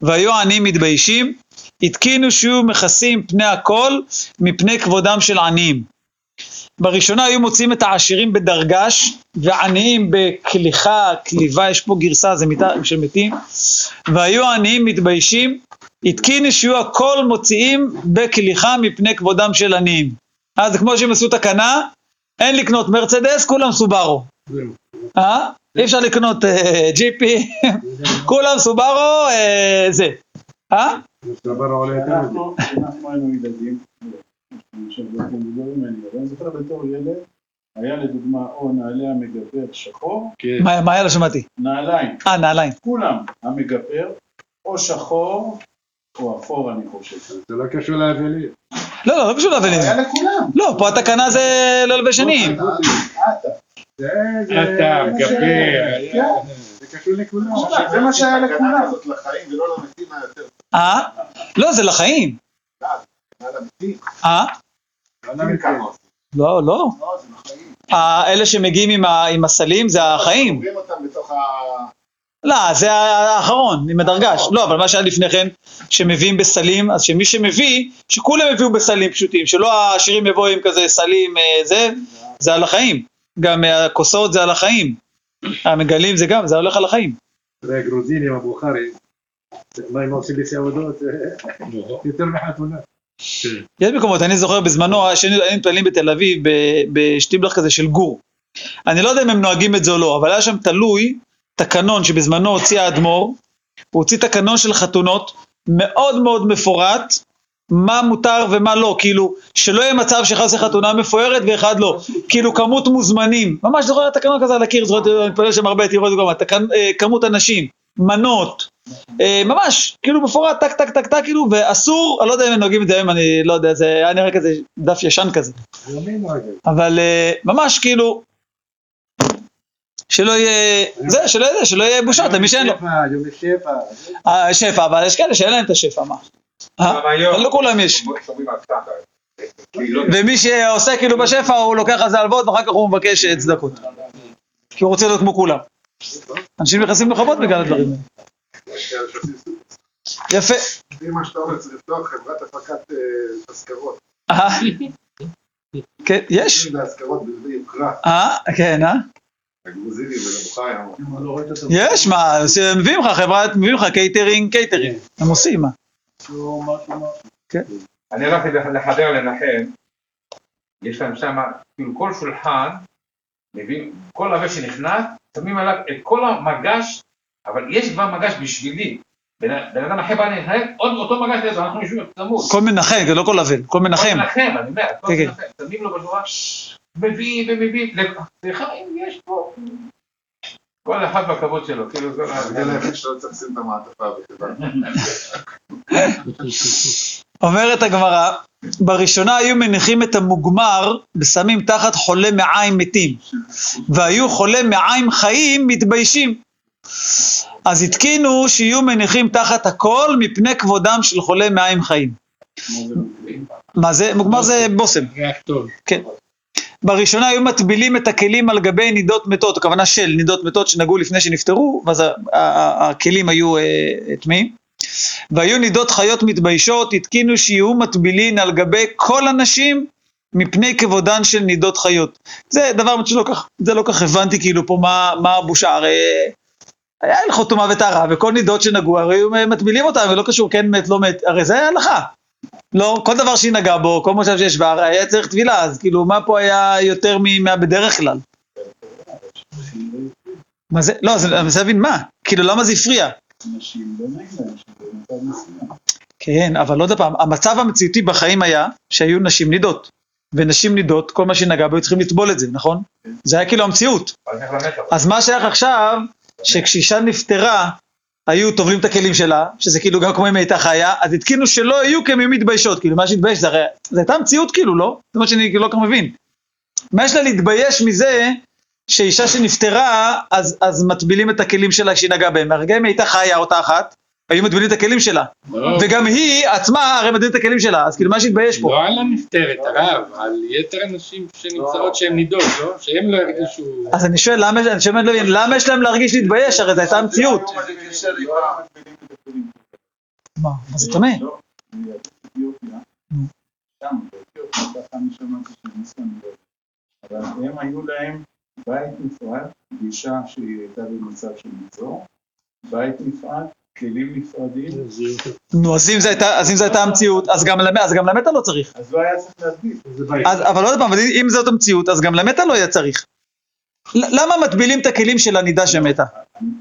והיו העניים מתביישים. התקינו שיהיו מכסים פני הכל מפני כבודם של עניים. בראשונה היו מוצאים את העשירים בדרגש ועניים בכליכה, כליבה, יש פה גרסה, זה מיטה של מתים, והיו העניים מתביישים, התקינו שיהיו הכל מוציאים בכליכה מפני כבודם של עניים. אז כמו שהם עשו תקנה, אין לקנות מרצדס, כולם סובארו. זהו. אה? אי אפשר לקנות אה, ג'יפי, כולם סובארו, אה, זה. אה? דבר עולה יותר אנחנו היינו ילדים, חושב שאתם מבוגרים ממני, אבל אני זוכר בתור ילד, היה לדוגמה או נעלי המגפר שחור, כן. מה היה לו שמעתי? נעליים, אה, נעליים. כולם המגפר, או שחור, או אפור אני חושב. זה לא קשור לאבלים. לא, לא, לא קשור לאבלים. היה לכולם. לא, פה התקנה זה לא לבשנים. אתה. זה זה- אתה, זה כן, זה קשור לכולם. זה מה שהיה לכולם. הזאת לחיים ולא למתים היותר אה? לא, זה לחיים. אה? לא, לא. לא, זה לחיים. אה, אלה שמגיעים עם הסלים זה החיים. לא, זה האחרון, עם הדרגש. לא, אבל מה שהיה לפני כן, שמביאים בסלים, אז שמי שמביא, שכולם יביאו בסלים פשוטים, שלא העשירים יבואו עם כזה סלים, אה, זה, זה על החיים. גם הכוסות זה על החיים. המגלים זה גם, זה הולך על החיים. זה הגרוזינים, הבוכרים. מה הם עושים בסעודות? יותר מחתונה. יש מקומות, אני זוכר בזמנו, שהיינו היינו מטיילים בתל אביב, בשטיבלך כזה של גור. אני לא יודע אם הם נוהגים את זה או לא, אבל היה שם תלוי תקנון שבזמנו הוציא האדמו"ר, הוא הוציא תקנון של חתונות מאוד מאוד מפורט, מה מותר ומה לא, כאילו, שלא יהיה מצב שאחד עושה חתונה מפוארת ואחד לא, כאילו כמות מוזמנים, ממש זוכר תקנון כזה על הקיר, זוכר, אני מתפלל שם הרבה, תראו את זה גם, אה, כמות אנשים, מנות, אה, ממש, כאילו מפורט, טק טק טק טק, כאילו, ואסור, אני לא יודע אם הם נוהגים את זה היום, אני לא יודע, זה היה נראה כזה דף ישן כזה, אבל אה, ממש כאילו, שלא יהיה, זה, שלא יהיה, שלא יהיה בושות למי שאין לו. שפע. אה, שפע, אבל יש כאלה שאין להם את השפע, מה? אבל לא כולם יש. ומי שעושה כאילו בשפע, הוא לוקח על זה הלוואות ואחר כך הוא מבקש צדקות. כי הוא רוצה להיות כמו כולם. אנשים נכנסים לחובות בגלל הדברים האלה. יפה. לפי מה שאתה אומר צריך לפתוח חברת הפקת אה, אזכרות. אה? כן, יש. אה, כן, אה? התוצאה. יש, מה, זה- מביאים לך חברה, מביאים לך קייטרינג, קייטרינג, הם עושים, מה? משהו. אני הלכתי לח- לחדר לנחם, יש להם שם, כאילו כל שולחן, מביאים, כל רבה שנכנס, שמים עליו את כל המגש, אבל יש כבר מגש בשבילי. בן אדם אחר בא לנחם, עוד אותו מגש לידו, אנחנו יושבים צמוד. כל מנחם, זה לא כל אבל, כל מנחם. כל מנחם, אני אומר, כל כן, כן. מנחם, שמים לו בשורה, מביא ומביא, סליחה, אם יש פה. כל אחד בכבוד שלו, כאילו כל ה- ההבדל היחיד שלא צריך לשים את המעטפה בכלל. אומרת הגמרא, בראשונה היו מניחים את המוגמר ושמים תחת חולה מעיים מתים, והיו חולה מעיים חיים מתביישים. אז התקינו שיהיו מניחים תחת הכל מפני כבודם של חולי מעיים חיים. מה זה? מוגמר זה בושם. ריח טוב. בראשונה היו מטבילים את הכלים על גבי נידות מתות, הכוונה של נידות מתות שנגעו לפני שנפטרו, ואז הכלים היו אה, טמאים. והיו נידות חיות מתביישות, התקינו שיהיו מטבילין על גבי כל הנשים מפני כבודן של נידות חיות. זה דבר שלא כך, זה לא כך הבנתי כאילו פה מה, מה הבושה, הרי היה הלכות טומאה וטהרה, וכל נידות שנגעו, הרי היו מטבילים אותם, ולא קשור כן מת, לא מת, הרי זה הלכה. לא, כל דבר שהיא נגעה בו, כל מושב שיש בה, היה צריך טבילה, אז כאילו, מה פה היה יותר מ- מה בדרך כלל? מה זה? לא, אני מנסה להבין מה, כאילו, למה זה הפריע? כן, אבל עוד פעם, המצב המציאותי בחיים היה שהיו נשים נידות. ונשים נידות, כל מה שנגע בו, היו צריכים לטבול את זה, נכון? זה היה כאילו המציאות. אז מה שייך עכשיו, שכשאישה נפטרה, היו טובלים את הכלים שלה, שזה כאילו גם כמו אם הייתה חיה, אז התקינו שלא יהיו כי הן מתביישות, כאילו מה שהתבייש זה הרי, זו הייתה מציאות כאילו, לא? זה מה שאני כאילו לא כל כך מבין. מה יש לה להתבייש מזה שאישה שנפטרה, אז, אז מטבילים את הכלים שלה כשהיא נגעה בהם, הרגע אם היא הייתה חיה אותה אחת, היו מטבילים את הכלים שלה, לא, וגם היא עצמה הרי מטבילים את הכלים שלה, אז כאילו מה שהתבייש פה? לא על הנפטרת, הרב, על יתר הנשים שנמצאות שהן נידות, לא? שהם לא ירגישו... אז אני שואל, למה, אני שואל, לא מבין, למה יש להם להרגיש להתבייש? הרי זו הייתה המציאות. מה, מה זה טמא? לא, לא. אבל הם היו להם בית נפרד, אישה שהיא הייתה במצב של מצור, בית נפרד, כלים נפרדים, נו, אז אם זו הייתה, המציאות, אז גם, למ- אז גם למתה לא צריך. אז לא היה צריך להדגיש. זה. אז, אבל עוד פעם, אם זאת המציאות, אז גם למתה לא היה צריך. למה מטבילים את הכלים של הנידה שמתה?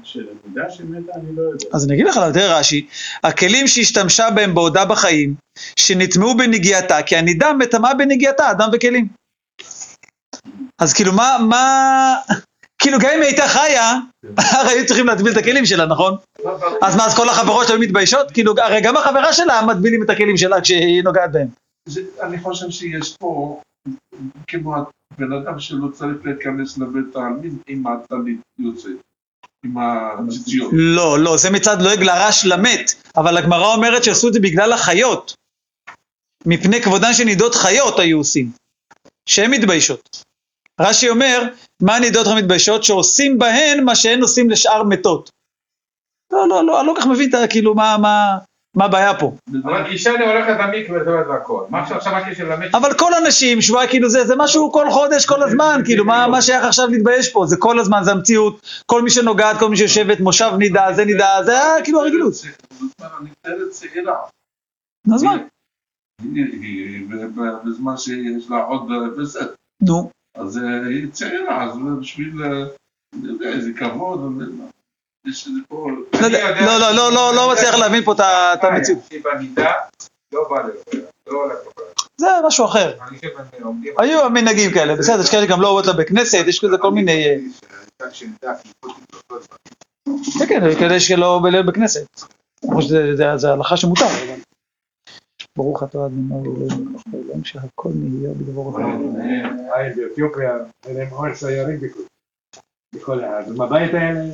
של המידה שמתה אני לא יודע. אז אני אגיד לך, תראה רש"י, הכלים שהשתמשה בהם בעודה בחיים, שנטמעו בנגיעתה, כי הנידה מטמאה בנגיעתה, אדם וכלים. אז כאילו, מה, מה, כאילו גם אם היא הייתה חיה, הרי היו צריכים להטביל את הכלים שלה, נכון? אז מה, אז כל החברות שלו מתביישות? כאילו, הרי גם החברה שלה מטבילים את הכלים שלה כשהיא נוגעת בהם. אני חושב שיש פה כמו בן אדם שלא צריך להיכנס לבית העלמין עם הטלית יוצאת, עם הציציות. לא, לא, זה מצד לועג לרש למת, אבל הגמרא אומרת שעשו את זה בגלל החיות. מפני כבודן של נידות חיות היו עושים, שהן מתביישות. רש"י אומר, מה נידות המתביישות? שעושים בהן מה שהן עושים לשאר מתות. לא, לא, לא, אני לא כל כך מבין, כאילו, מה, מה, מה הבעיה פה. אבל אישה אני הולכת למקווה. מה עכשיו עכשיו מה שיש ללמד? אבל כל הנשים, שבועה, כאילו, זה, זה משהו כל חודש, כל הזמן, כאילו, מה, מה שייך עכשיו להתבייש פה? זה כל הזמן, זה המציאות, כל מי שנוגעת, כל מי שיושבת, מושב נידה, זה נידה, זה היה כאילו הרגילות. צעירה. נו, אז מה? בזמן שיש לה עוד בסדר. נו. אז אה, היא צעירה, אז בשביל, אה, אני יודע, איזה כבוד, יש איזה פה... לא יודע, לא, לא, לא, לא, לא מצליח להבין פה את המציאות. שהיא במידה, לא בא לא לזה. זה משהו אחר. אני. היו מנהגים כאלה, בסדר, יש כאלה גם לא עוברות לבית כנסת, יש כזה כל מיני... אה. כן, כן, יש כאלה שלא בכנסת. כמו שזה זה- זה הלכה שמותר. ברוך אתה אדוני אלוהינו אלוהים שהכל נהיה בדברו. באתיופיה, היה להם אוהל סיירים בכל- הארץ. בבית היה להם...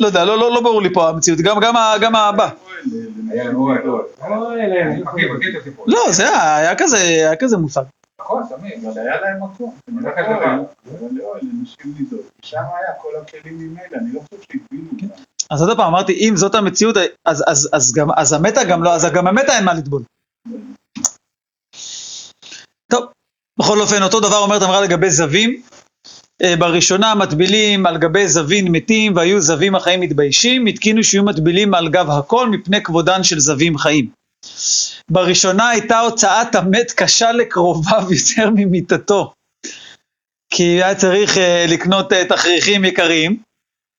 לא יודע, לא לא- לא ברור לי פה המציאות, גם- גם גם הבא. היה היה. לא, זה היה היה כזה, היה כזה מושג. נכון, שמים. אבל היה להם מקום. לא, לנשים נידות. שם היה כל הכלים ממילא, אני לא חושב שהגבילו אותם. אז עוד פעם, אמרתי, אם זאת המציאות, אז- אז גם גם לא, אז גם המתה אין מה לטבול. טוב, בכל אופן, אותו דבר אומרת אמרה לגבי זווים, אה, בראשונה מטבילים על גבי זווין מתים והיו זווים החיים מתביישים, התקינו שיהיו מטבילים על גב הכל מפני כבודן של זווים חיים. בראשונה הייתה הוצאת המת קשה לקרוביו יותר ממיתתו. כי היה צריך אה, לקנות אה, תכריכים יקרים,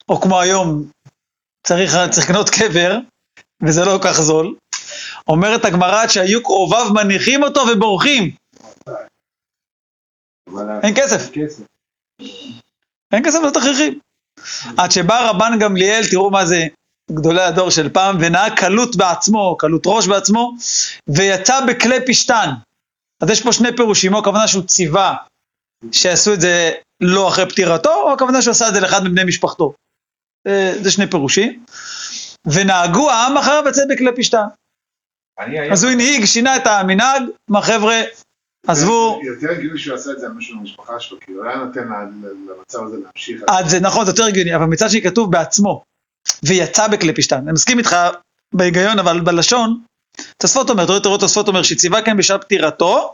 או כמו היום, צריך, צריך לקנות קבר, וזה לא כל כך זול. אומרת הגמרא שהיו קרוביו מניחים אותו ובורחים, אין כסף. אין כסף לתכריכים. עד שבא רבן גמליאל, תראו מה זה גדולי הדור של פעם, ונהג קלות בעצמו, קלות ראש בעצמו, ויצא בכלי פשתן. אז יש פה שני פירושים, או הכוונה שהוא ציווה שיעשו את זה לא אחרי פטירתו, או הכוונה שהוא עשה את זה לאחד מבני משפחתו. אה, זה שני פירושים. ונהגו העם אחריו לצאת בכלי פשתן. אז הוא הנהיג, שינה את המנהג, מה חבר'ה, עזבו, יותר הגיוני שהוא עשה את זה על מישהו מהמשפחה שלו, כי הוא היה נותן למצב הזה להמשיך. עד זה נכון, זה יותר הגיוני, אבל מצד שני כתוב בעצמו, ויצא בכלי פשתן. אני מסכים איתך בהיגיון, אבל בלשון, תוספות אומר, תראו, תראו, תוספות אומר, שציווה כן בשעת פטירתו,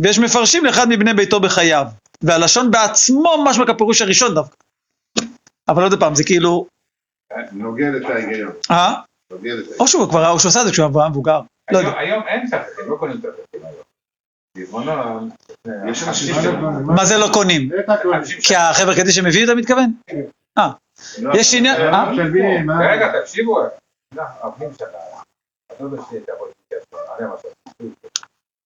ויש מפרשים לאחד מבני ביתו בחייו. והלשון בעצמו ממש כפירוש הראשון דווקא. אבל עוד פעם, זה כאילו, נוגד את ההיגיון. אה? או שהוא כבר, או שהוא עשה את זה כשהוא היה מבוגר. לא יודע. היום- היום אין תכריכים, לא קונים תכריכים היום. מה זה לא קונים? כי החבר קדישא מביא אתה מתכוון? אה, יש עניין, אה? אה? רגע, תקשיבו, לא, הפנים שלה, הדודה שלי הייתה פה עליה משהו,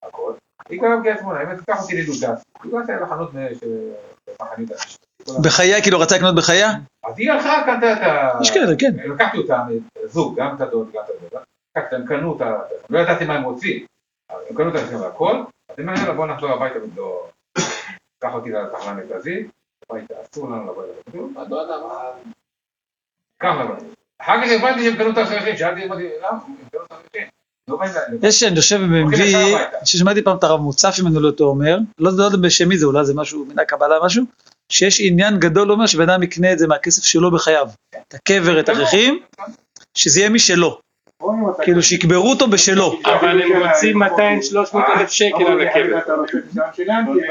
הכל. היא גרה בקריית שמונה, אם תיקח אותי לדודס, היא גרה לחנות של מחנית אנשים. בחייה, כאילו רצה לקנות בחייה? אז היא הלכה, קנתה את ה... יש כאלה, כן. לקחתי אותם, זוג, גם את הדוד, גם את הדודה, הם קנו אותה, לא ידעתי מה הם רוצים, אבל הם קנו את הרכב והכל, אז הם אמרו, בוא נחזור הביתה ולא... קח אותי לתחנה המרכזית, הביתה, אסור לנו לבוא אליו, אני לא יודע מה... ככה, אחר כך הבנתי שהם קנו את האחרים, שאלתי, למה? הם קנו את האחרים. לא יש, אני יושב ישר הביתה. ששמעתי פעם את הרב מוצפי ממנו אותו אומר, לא יודע בשם מי זה, אולי זה משהו מן הקבלה משהו, שיש עניין גדול אומר שבן אדם יקנה את זה מהכסף שלו בחייו. את הקבר, את הכריכים, שזה יהיה משלו. כאילו שיקברו אותו בשלו. אבל הם רוצים 200-300 אלף שקל על הקבר.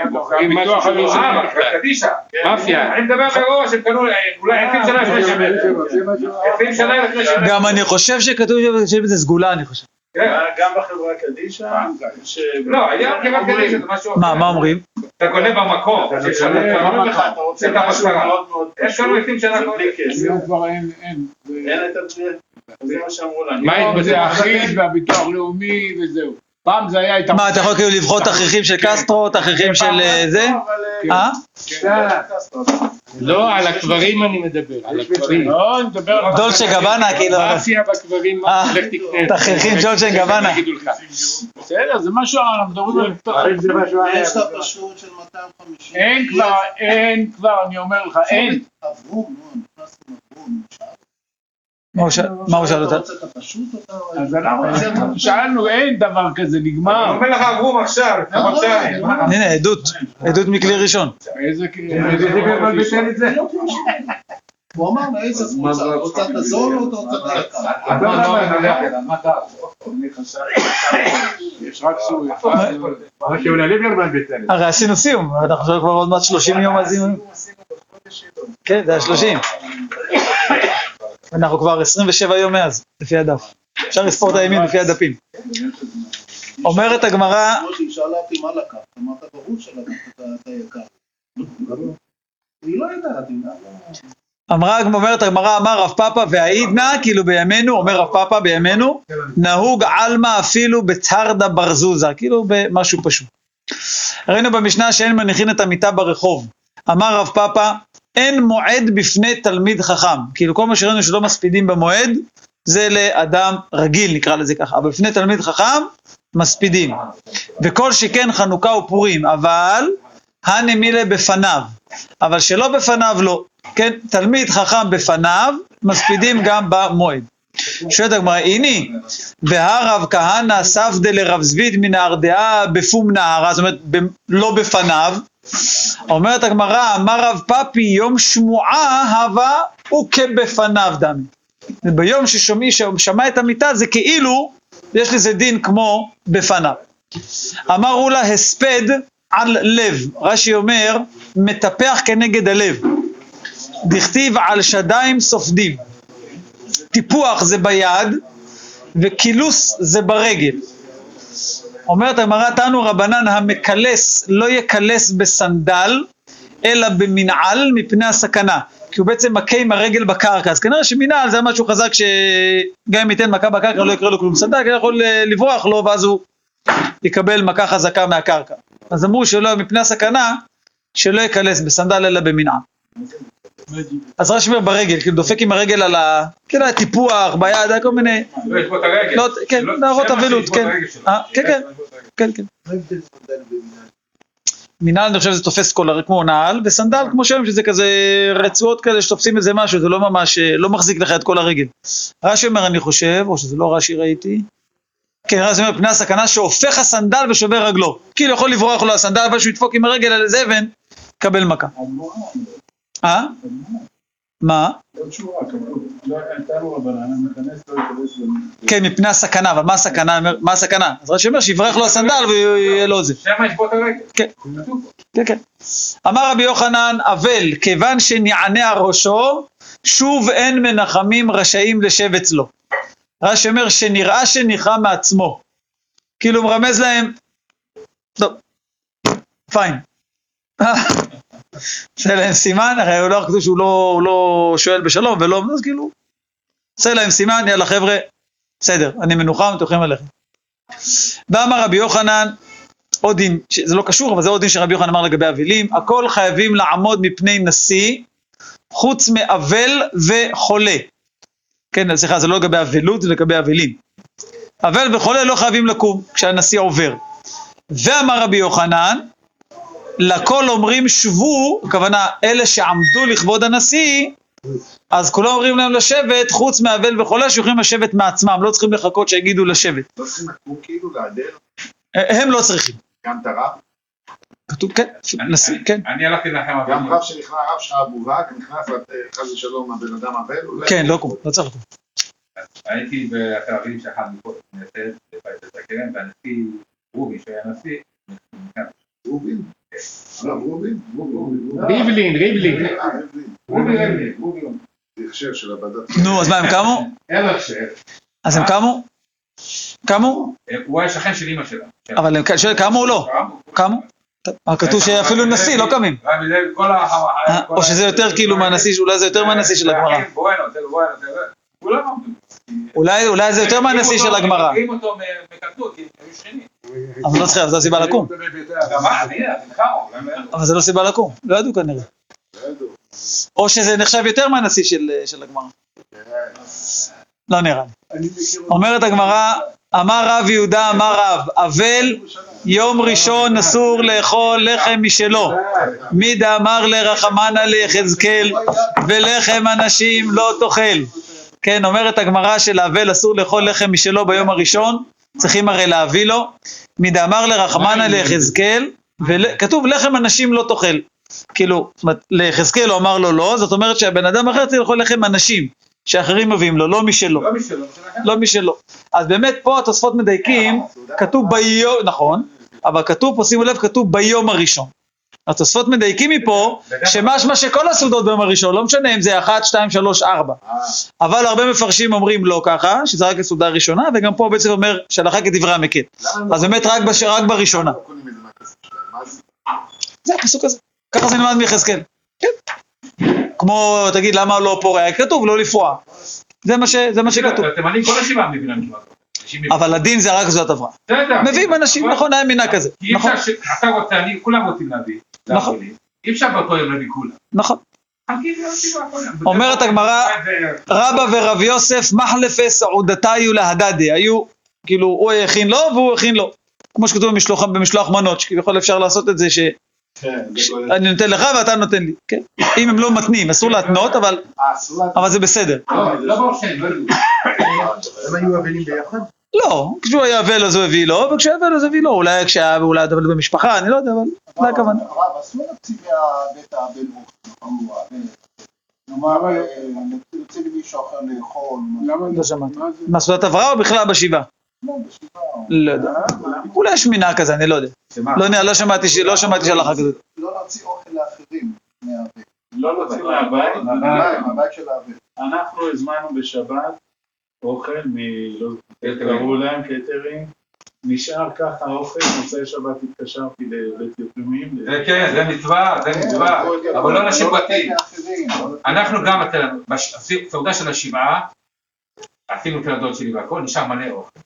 מוכרים ביטוח אה, הלאומי. קדישא. מאפיה. אני מדבר מראש, הם קנו אולי 20 שנה לפני שמת. 20 שנה לפני שמת. גם אני חושב שכתוב שיש בזה סגולה, אני חושב. כן. גם בחברה קדישא, יש... לא, היה כמעט קדישא, זה משהו אחר. מה, מה אומרים? אתה קונה במקום. אומרים לך, אתה רוצה את מאוד יש לנו 20 שנה קודם. היום כבר אין, אין. אין את זה מה. מה זה אחיד והביטוח לאומי וזהו. פעם זה היה את מה, אתה יכול כאילו לבחור תכריכים של קסטרו, תכריכים של אה, זה? אה? לא, על הקברים אני מדבר, על הקברים. לא, אני מדבר על... דולצ'ה גבנה, כאילו. מאפיה בקברים, אה, לך תקנה. תכריכים ג'ולצ'ה גבנה. בסדר, זה משהו, אנחנו מדברים על... אבל זה משהו אחר. יש את הפשוט של 250. אין כבר, אין כבר, אני אומר לך, אין. אברום, נו, נכנסנו לאברום. מה הוא שאל- אותה? אז אנחנו שאלנו, אין דבר כזה, אני נגמר. אומר לך אברום עכשיו, חודשיים. הנה, עדות, עדות מכלי ראשון. איזה... הוא אמר לה איזה רוצה, את הזול או רוצה את היקר? יש רק. הרי עשינו סיום, אנחנו עכשיו כבר עוד מעט 30 יום אז אם... כן, זה היה 30. אנחנו כבר 27 יום מאז, לפי הדף. אפשר לספור את הימים לפי הדפים. אומרת הגמרא, אמרה, אומרת הגמרא, אמר רב פאפא והעיד נא, כאילו בימינו, אומר רב פאפא בימינו, נהוג עלמא אפילו בצרדה ברזוזה, כאילו במשהו פשוט. ראינו במשנה שאין מניחין את המיטה ברחוב. אמר רב פאפא, אין מועד בפני תלמיד חכם. כאילו כל מה שראינו שלא מספידים במועד, זה לאדם רגיל נקרא לזה ככה, אבל בפני תלמיד חכם, מספידים. וכל שכן חנוכה ופורים, אבל הנמילה בפניו, אבל שלא בפניו לא. כן, תלמיד חכם בפניו, מספידים גם במועד. שואלת הגמרא, הנה, והרב כהנא ספדה לרב זביד מן הארדעה בפום נהרה, זאת אומרת, ב- לא בפניו. אומרת הגמרא, אמר רב פפי, יום שמועה הווה וכבפניו דמי. ביום ששומעי ששמע את המיטה זה כאילו, יש לזה דין כמו בפניו. אמרו לה הספד על לב. רש"י אומר, מטפח כנגד הלב. דכתיב על שדיים סופדים. טיפוח זה ביד, וקילוס זה ברגל. אומרת הגמרא תנו רבנן המקלס לא יקלס בסנדל אלא במנעל מפני הסכנה. כי הוא בעצם מכה עם הרגל בקרקע. אז כנראה שמנעל זה משהו חזק שגם אם ייתן מכה בקרקע לא יקרה לו כלום. סנדל כי יכול אה, לברוח לו ואז הוא יקבל מכה חזקה מהקרקע. אז אמרו שלא מפני הסכנה שלא יקלס בסנדל אלא במנעל אז רש"י אומר ברגל, כאילו דופק עם הרגל על ה... כאילו היה טיפוח ביד, היה כל מיני... לא, יש פה את הרגל. לא, כן, לא- שיש פה כן. אה, כן, כן, כן, כן. מנהל אני חושב שזה תופס כל הרי כמו נעל, וסנדל כמו שהיום שזה כזה רצועות כאלה שתופסים איזה משהו, זה לא ממש, אה, לא מחזיק לך את כל הרגל. רש"י אומר אני חושב, או שזה לא רש"י ראיתי, כן רש"י אומר פני הסכנה שהופך הסנדל ושובר רגלו. כאילו יכול לברוח לו הסנדל, אבל שהוא ידפוק עם הרגל על איזה אבן, קבל מכה. אה? מה? כן, מפני הסכנה, אבל מה הסכנה? מה הסכנה? אז רש"י אומר שיברח לו הסנדל ויהיה לו זה. שם הרגל. כן. כן, כן. אמר רבי יוחנן, אבל כיוון שנענע ראשו, שוב אין מנחמים רשאים לשב אצלו. רש"י אומר שנראה שניחם מעצמו. כאילו מרמז להם, טוב, פיין. עושה להם סימן, הרי הוא לא כתוב שהוא לא, לא שואל בשלום ולא, אז כאילו, עושה להם סימן, יאללה חבר'ה, בסדר, אני מנוחם, אתם יכולים ללכת. ואמר רבי יוחנן, עוד דין, זה לא קשור, אבל זה עוד דין שרבי יוחנן אמר לגבי אבלים, הכל חייבים לעמוד מפני נשיא, חוץ מאבל וחולה. כן, סליחה, זה לא לגבי אבלות, זה לגבי אבלים. אבל וחולה לא חייבים לקום כשהנשיא עובר. ואמר רבי יוחנן, לכל אומרים שבו, הכוונה אלה שעמדו לכבוד הנשיא, אז כולם אומרים להם לשבת, חוץ מאבל וחולה שיכולים לשבת מעצמם, לא צריכים לחכות שיגידו לשבת. לא צריכים לקום כאילו להיעדר, הם לא צריכים. גם את הרב, כתוב, כן, נשיא, כן. אני הלכתי לנחם גם אבלים. רב שנכנס, רב שהיה מובהק, נכנס אה, חס ושלום הבן אדם אבל, אולי... כן, לא קום, לא צריך לקום. הייתי בתל אביב שאחד מפה בכנסת, בבית הקרן, והנשיא רובי, שהיה נשיא, נכנס. רובין? לא. ריבלין, ריבלין. אה. נו, אז מה, הם קמו? אז הם קמו? קמו? הוא היה שכן של אימא שלה. אבל הם קמו או לא? קמו? אבל כתוב שאפילו נשיא לא קמים. אה, או שזה יותר כאילו מהנשיא, אולי זה יותר מהנשיא של הגמרא. עמדו. אולי אולי זה יותר מהנשיא של הגמרא. אבל לא צריך, זו הסיבה לקום. אבל זה לא סיבה לקום, לא ידעו כנראה. או שזה נחשב יותר מהנשיא של של הגמרא. לא נראה לי. אומרת הגמרא, אמר רב יהודה, אמר רב, אבל יום ראשון אסור לאכול לחם משלו. מי דאמר לרחמנא ליחזקאל, ולחם אנשים לא תאכל. כן, אומרת הגמרא שלאבל אסור לאכול לחם משלו ביום הראשון, צריכים הרי להביא לו. מי דאמר לרחמנא ליחזקאל, וכתוב לחם אנשים לא תאכל. כאילו, ליחזקאל הוא אמר לו לא, זאת אומרת שהבן אדם אחר צריך לאכול לחם אנשים, שאחרים מביאים לו, לא משלו. לא. לא משלו. אז באמת פה התוספות מדייקים, כתוב ביום, נכון, אבל כתוב פה, שימו לב, כתוב ביום הראשון. התוספות מדייקים מפה, שמשמע שכל הסעודות ביום הראשון, לא משנה אם זה 1, 2, 3, 4. אבל הרבה מפרשים אומרים לא ככה, שזה רק הסעודה הראשונה, וגם פה בעצם אומר שהלכה כדברי המקל. אז באמת רק, בש... רק בראשונה. לא זה הפסוק הזה. ככה זה נלמד מיחזקאל. כן. כמו, תגיד, למה לא פורע? כתוב לא לפרוע. זה מה, ש... זה מה שכתוב. התימנים כל השבעה מבינים. אבל הדין זה רק זאת עברה. מביאים אנשים, נכון, היה מינה כזה. כי אי נכון, אפשר שאתה רוצה, כולם רוצים להביא. נכון. אי אפשר באותו יום להביא כולם. נכון. אומרת הגמרא, רבא ורב יוסף מחלפי סעודתיו להדדי, היו, כאילו, הוא הכין לו והוא הכין לו. כמו שכתוב במשלוח, במשלוח מנות, שכביכול אפשר לעשות את זה שאני כן, כל... נותן לך ואתה נותן לי, כן? אם הם לא מתנים, אסור להתנות, אבל, אה, אסור לה... אבל זה בסדר. לא, לא ברור שהם לא ידעו. הם היו אבלים ביחד? לא, כשהוא היה אבל אז הוא הביא לו, וכשהיה אבל אז הביא לו, אולי כשהיה אולי אבל במשפחה, אני לא יודע, אבל זה הכוונה. הרב, אסור להוציא מהבית האבל. כלומר, אה, יוצא למישהו אחר לאכול. למה לא שמעתי. מה סעודת הבראה או בכלל בשבעה? לא. לא יודע. אולי יש מנהג כזה, אני לא יודע. לא לא שמעתי ש- לא שמעתי של הלכה כזאת. לא להוציא אוכל לאחרים מהבית. לא להוציא מהבית. מהבית, מהבית של האבא. אנחנו הזמנו בשבת אוכל מ... לא זוכר, קראו להם קטרים. נשאר ככה האוכל, מוצאי שבת התקשרתי לבית יתומים. זה כן, זה מצווה, זה מצווה, אבל לא אנשים פרטיים. אנחנו גם, בסעודה של השבעה, עשינו אצל הדוד שלי והכל, נשאר מלא אוכל.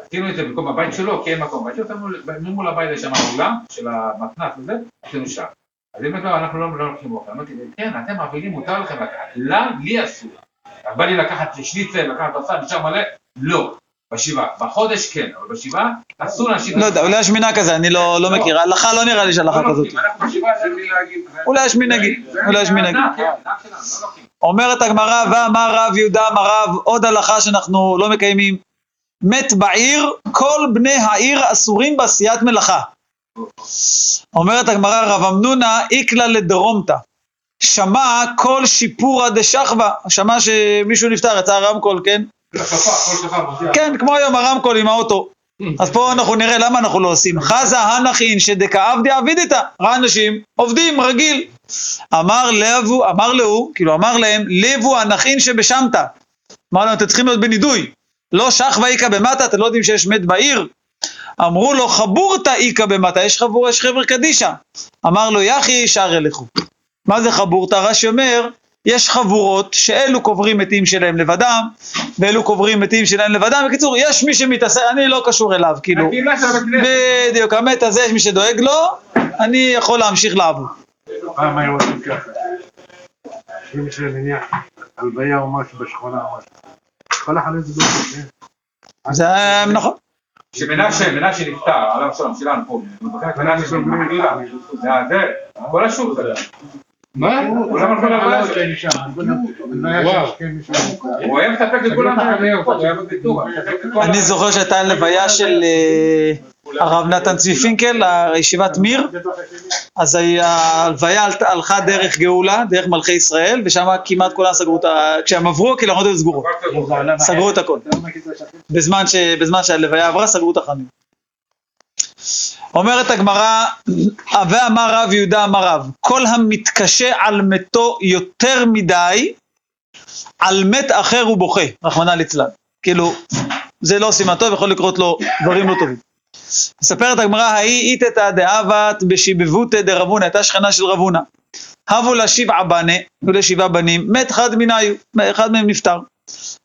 עשינו את זה במקום הבית שלו, כי אין מקום. עשינו אותנו ממול הבית יש שם האולם של המתנ"ס וזה, עשינו שם. אז אם לא, אנחנו לא לא לוקחים אוכל. אמרתי, כן, אתם אבלים, מותר לכם לקחת. לה, לי אסור. אז בא לי לקחת שניצל, לקחת בשר, נשאר מלא? לא. בשבעה. בחודש כן, אבל בשבעה אסור לאנשים... לא יודע, אולי יש מנהג כזה, אני לא לא מכיר. הלכה לא נראה לי שהלכה כזאת. זה מנהגים. אולי יש מנהגים, אולי יש מנהגים. לא. אומרת הגמרא, ואמר רב יהודה אמר רב, עוד הלכה שאנחנו לא מקיימים. מת בעיר, כל בני העיר אסורים בעשיית מלאכה. אומרת הגמרא, רב אמנונה, איקלה לדרומתא. שמע כל שיפורא דשכבה, שמע שמישהו נפטר, יצא הרמקול, כן? כן, כמו היום הרמקול עם האוטו. אז פה אנחנו נראה למה אנחנו לא עושים. חזה הנחין שדכאב דעבידתא, ראה אנשים עובדים רגיל. אמר לבו, אמר להו, כאילו אמר להם, לבו הנחין שבשמתא. אמר להם, אתם צריכים להיות בנידוי. לא שכבה איכא במטה, אתם לא יודעים שיש מת בעיר? אמרו לו, חבורתא איכא במטה, יש חבור, יש חבר קדישא. אמר לו, יחי, שר אליכו. מה זה חבורתא? רש"י אומר, יש חבורות שאלו קוברים מתים שלהם לבדם, ואלו קוברים מתים שלהם לבדם. בקיצור, יש מי שמתעסק, אני לא קשור אליו, כאילו. של. בדיוק, המת הזה, יש מי שדואג לו, אני יכול להמשיך לעבוד. פעם היו עושים ככה. אם יש להם נניח הלוויה או משהו בשכונה או משהו. כל אחד איזה דוגמא, כן. זה נכון. שמנשה, מנשה נפטר, עליו השלום שלנו פה, מנשה של מקבילה, זה זה, כל השוק זה, מה? וואו. הוא היה מספק לכולם, אני זוכר שהייתה הלוויה של אה, הרב נתן צבי פינקל, הישיבת מיר, אז ההלוויה הלת- הלכה דרך גאולה, דרך מלכי ישראל, ושם כמעט כולם סגרו את ה... כשהם עברו, כאילו היו סגורות, סגרו את הכל. בזמן, ש... בזמן שהלוויה עברה, סגרו את החנויות. אומרת הגמרא, ואמר רב יהודה אמר רב, כל המתקשה על מתו יותר מדי, על מת אחר הוא בוכה, רחמנא ליצלן. כאילו, זה לא סימן טוב, יכול לקרות לו דברים לא טובים. מספרת הגמרא, ההיא איתתא דאבת בשיבבותא דרבונה, הייתה שכנה של רבונה. הבו לה שבעה בנה, היו לה שבעה בנים, מת אחד מניו, אחד מהם נפטר.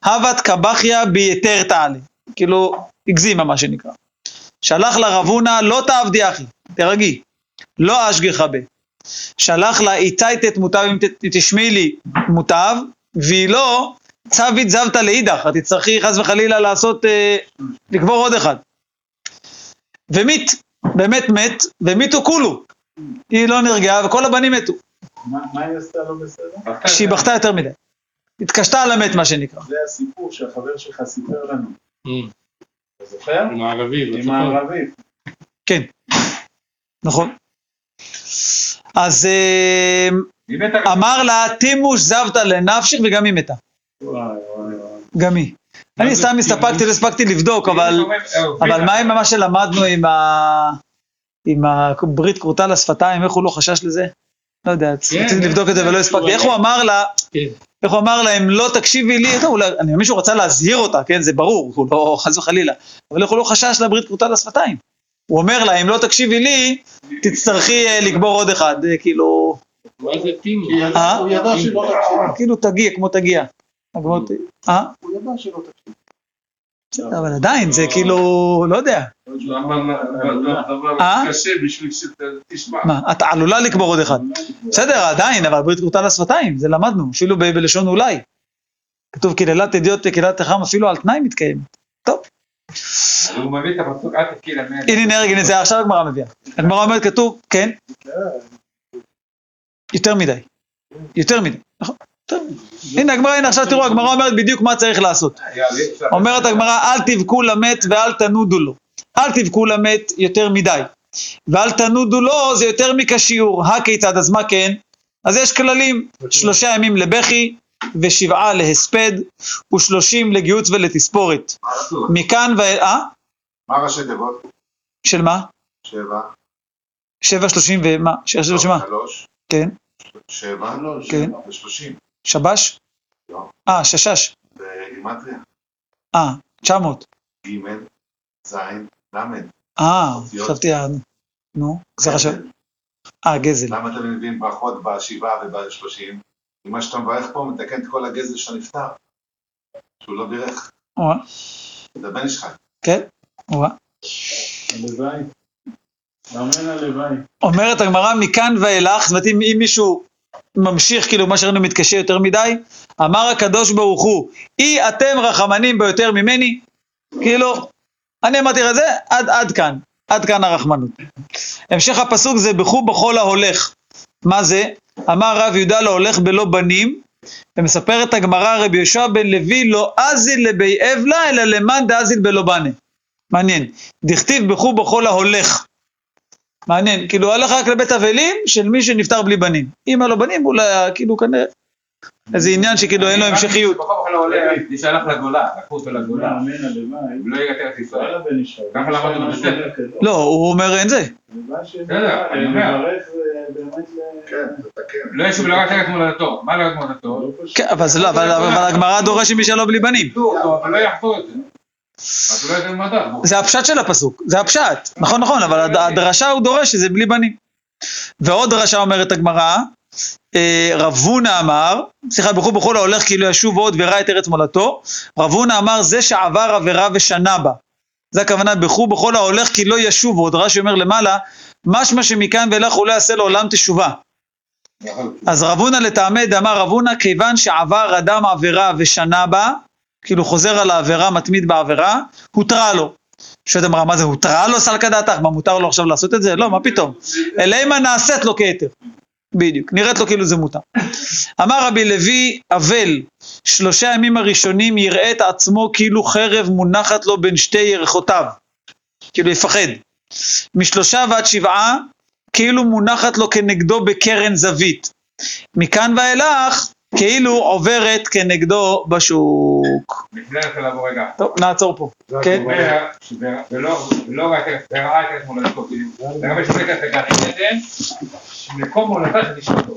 הבת קבחיה ביתר תעלה, כאילו, הגזימה מה שנקרא. שלח לה רבונה, לא תעבדי אחי, תרגי, לא אשגיחה ב. שלח לה איתייתת מוטב אם תשמעי לי מוטב, והיא לא צווית זבתא לאידך, את תצטרכי חס וחלילה לעשות, אה, לקבור עוד אחד. ומית, באמת מת, ומיתו כולו. היא לא נרגעה וכל הבנים מתו. מה מה היא עשתה לא בסדר? שהיא בכתה יותר מדי. התקשתה על המת מה שנקרא. זה הסיפור שהחבר שלך סיפר לנו. אתה זוכר? עם הערבי, עם. הערבי. כן. נכון. אז אה, אמר לה, תימוש זבתא לנפשך וגם היא מתה. גם היא. אני סתם הסתפקתי, לא הספקתי לבדוק, אבל, אבל מה עם מה שלמדנו. עם הברית כרותה לשפתיים, איך הוא לא חשש לזה? לא יודע, רציתי לבדוק את זה ולא הספקתי. איך הוא אמר לה, כן. איך הוא אמר לה, אם לא תקשיבי לי, אולי, אני מאמין שהוא רצה להזהיר אותה, כן, זה ברור, הוא לא, חס וחלילה, אבל איך הוא לא חשש לברית כרותה לשפתיים? הוא אומר לה, אם לא תקשיבי לי, תצטרכי אה, לקבור עוד אחד, אה, כאילו, מה זה טימו? אה? הוא ידע שלא תקשיב. כאילו תגיע, כמו תגיע. הוא ידע שלא תקשיב. אבל עדיין, זה כאילו, לא יודע. קשה בשביל שתשמע. מה, את עלולה לקבור עוד אחד. בסדר, עדיין, אבל ברית כרותה לשפתיים, זה למדנו, אפילו בלשון אולי. כתוב קללת אדיוט קללת תחם אפילו על תנאי מתקיים. טוב, הוא מביא את הפסוק, אל תקהי למת. הנה הנה זה עכשיו הגמרא מביאה. הגמרא אומרת, כתוב, כן, יותר מדי. יותר מדי, נכון. מדי. הנה הגמרא, הנה עכשיו תראו, הגמרא אומרת בדיוק מה צריך לעשות. אומרת הגמרא, אל תבכו למת ואל תנודו לו. אל תבכו למת יותר מדי. ואל תנודו לו זה יותר מכשיעור. הכיצד, אז מה כן? אז יש כללים, שלושה ימים לבכי, ושבעה להספד, ושלושים לגיהוץ ולתספורת. מכאן ו... אה? מה ראשי תיבות? של מה? שבע. שבע שלושים ומה? שבע שלושים מה? שלוש. כן. שבע. כן. ושלושים. שבש? לא. אה, ששש. בגימטריה. אה, 900. ג' ז' ל'. אה. חשבתי, נו, זה חשב. אה, גזל. למה אתם מביאים ברכות בשבעה ובשלושים? אם מה שאתה מברך פה מתקן את כל הגזל שנפטר. שהוא לא בירך. וואה, זה הבן שלך. כן, וואה. הלוואי. אמן הלוואי. אומרת הגמרא מכאן ואילך, זאת אומרת אם מישהו ממשיך כאילו מה שראינו מתקשה יותר מדי, אמר הקדוש ברוך הוא, אי אתם רחמנים ביותר ממני, כאילו, אני אמרתי לך את זה, עד, עד כאן, עד כאן הרחמנות. המשך הפסוק זה בכו בכל ההולך. מה זה? אמר רב יהודה לא הולך בלא בנים, ומספרת הגמרא רבי יהושע בן לוי לא אזיל לבי אבלה אלא למאן דאזיל בלא בנה. מעניין. דכתיב בכו בכל ההולך. מעניין, כאילו הלך רק לבית אבלים של מי שנפטר בלי בנים. אם היה לו בנים, אולי היה כאילו כנראה איזה עניין שכאילו אין לו המשכיות. בכל מקום לא עולה, שהלך לגולה, לקחו אותו לגולה. הוא לא יגע את ישראל. בן ישראל. ככה למדנו. לא, הוא אומר אין זה. בסדר, אני אומר. זה באמת ל- כן, תתקן. לא ישוב לגעת ארץ מולדתו. מה מולדתו? לא פשוט. כן, אבל לא, הגמרא דורשת מי שלא בלי בנים. אבל לא יחזור את זה. אז. זה הפשט של הפסוק, זה הפשט. נכון, נכון, אבל הד- הדרשה הוא דורש שזה בלי בנים. ועוד דרשה אומרת הגמרא, אה, רב הונא אמר, סליחה, בכו בכל ההולך כאילו ישוב עוד וראה את ארץ מולדתו, רב הונא אמר זה שעבר עבירה ושנה בה. זה הכוונה, בכו בכל ההולך כי לא ישוב עוד, רש"י אומר למעלה, משמע שמכאן ואילך הוא לא יעשה לעולם תשובה. אז רב הונא לטעמי דאמר רב הונא, כיוון שעבר אדם עבירה ושנה בה, כאילו חוזר על העבירה, מתמיד בעבירה, הותרה לו. שואלת אמרה, מה זה, הותרה לו סלקא דעתך? מה, מותר לו עכשיו לעשות את זה? לא, מה פתאום? אלא נעשית לו כהיתר. בדיוק, נראית לו כאילו זה מותר. אמר רבי לוי, אבל, שלושה ימים הראשונים יראה את עצמו כאילו חרב מונחת לו בין שתי ירחותיו. כאילו יפחד. משלושה ועד שבעה, כאילו מונחת לו כנגדו בקרן זווית. מכאן ואילך, כאילו עוברת כנגדו בשוק. לפני זה לבוא רגע. טוב, נעצור פה. כן? אומר שזה- ולא ולא ראה את מולדתו, כאילו, לגבי שזה כזה גרעין עדן, מקום מולדתה של אשתו.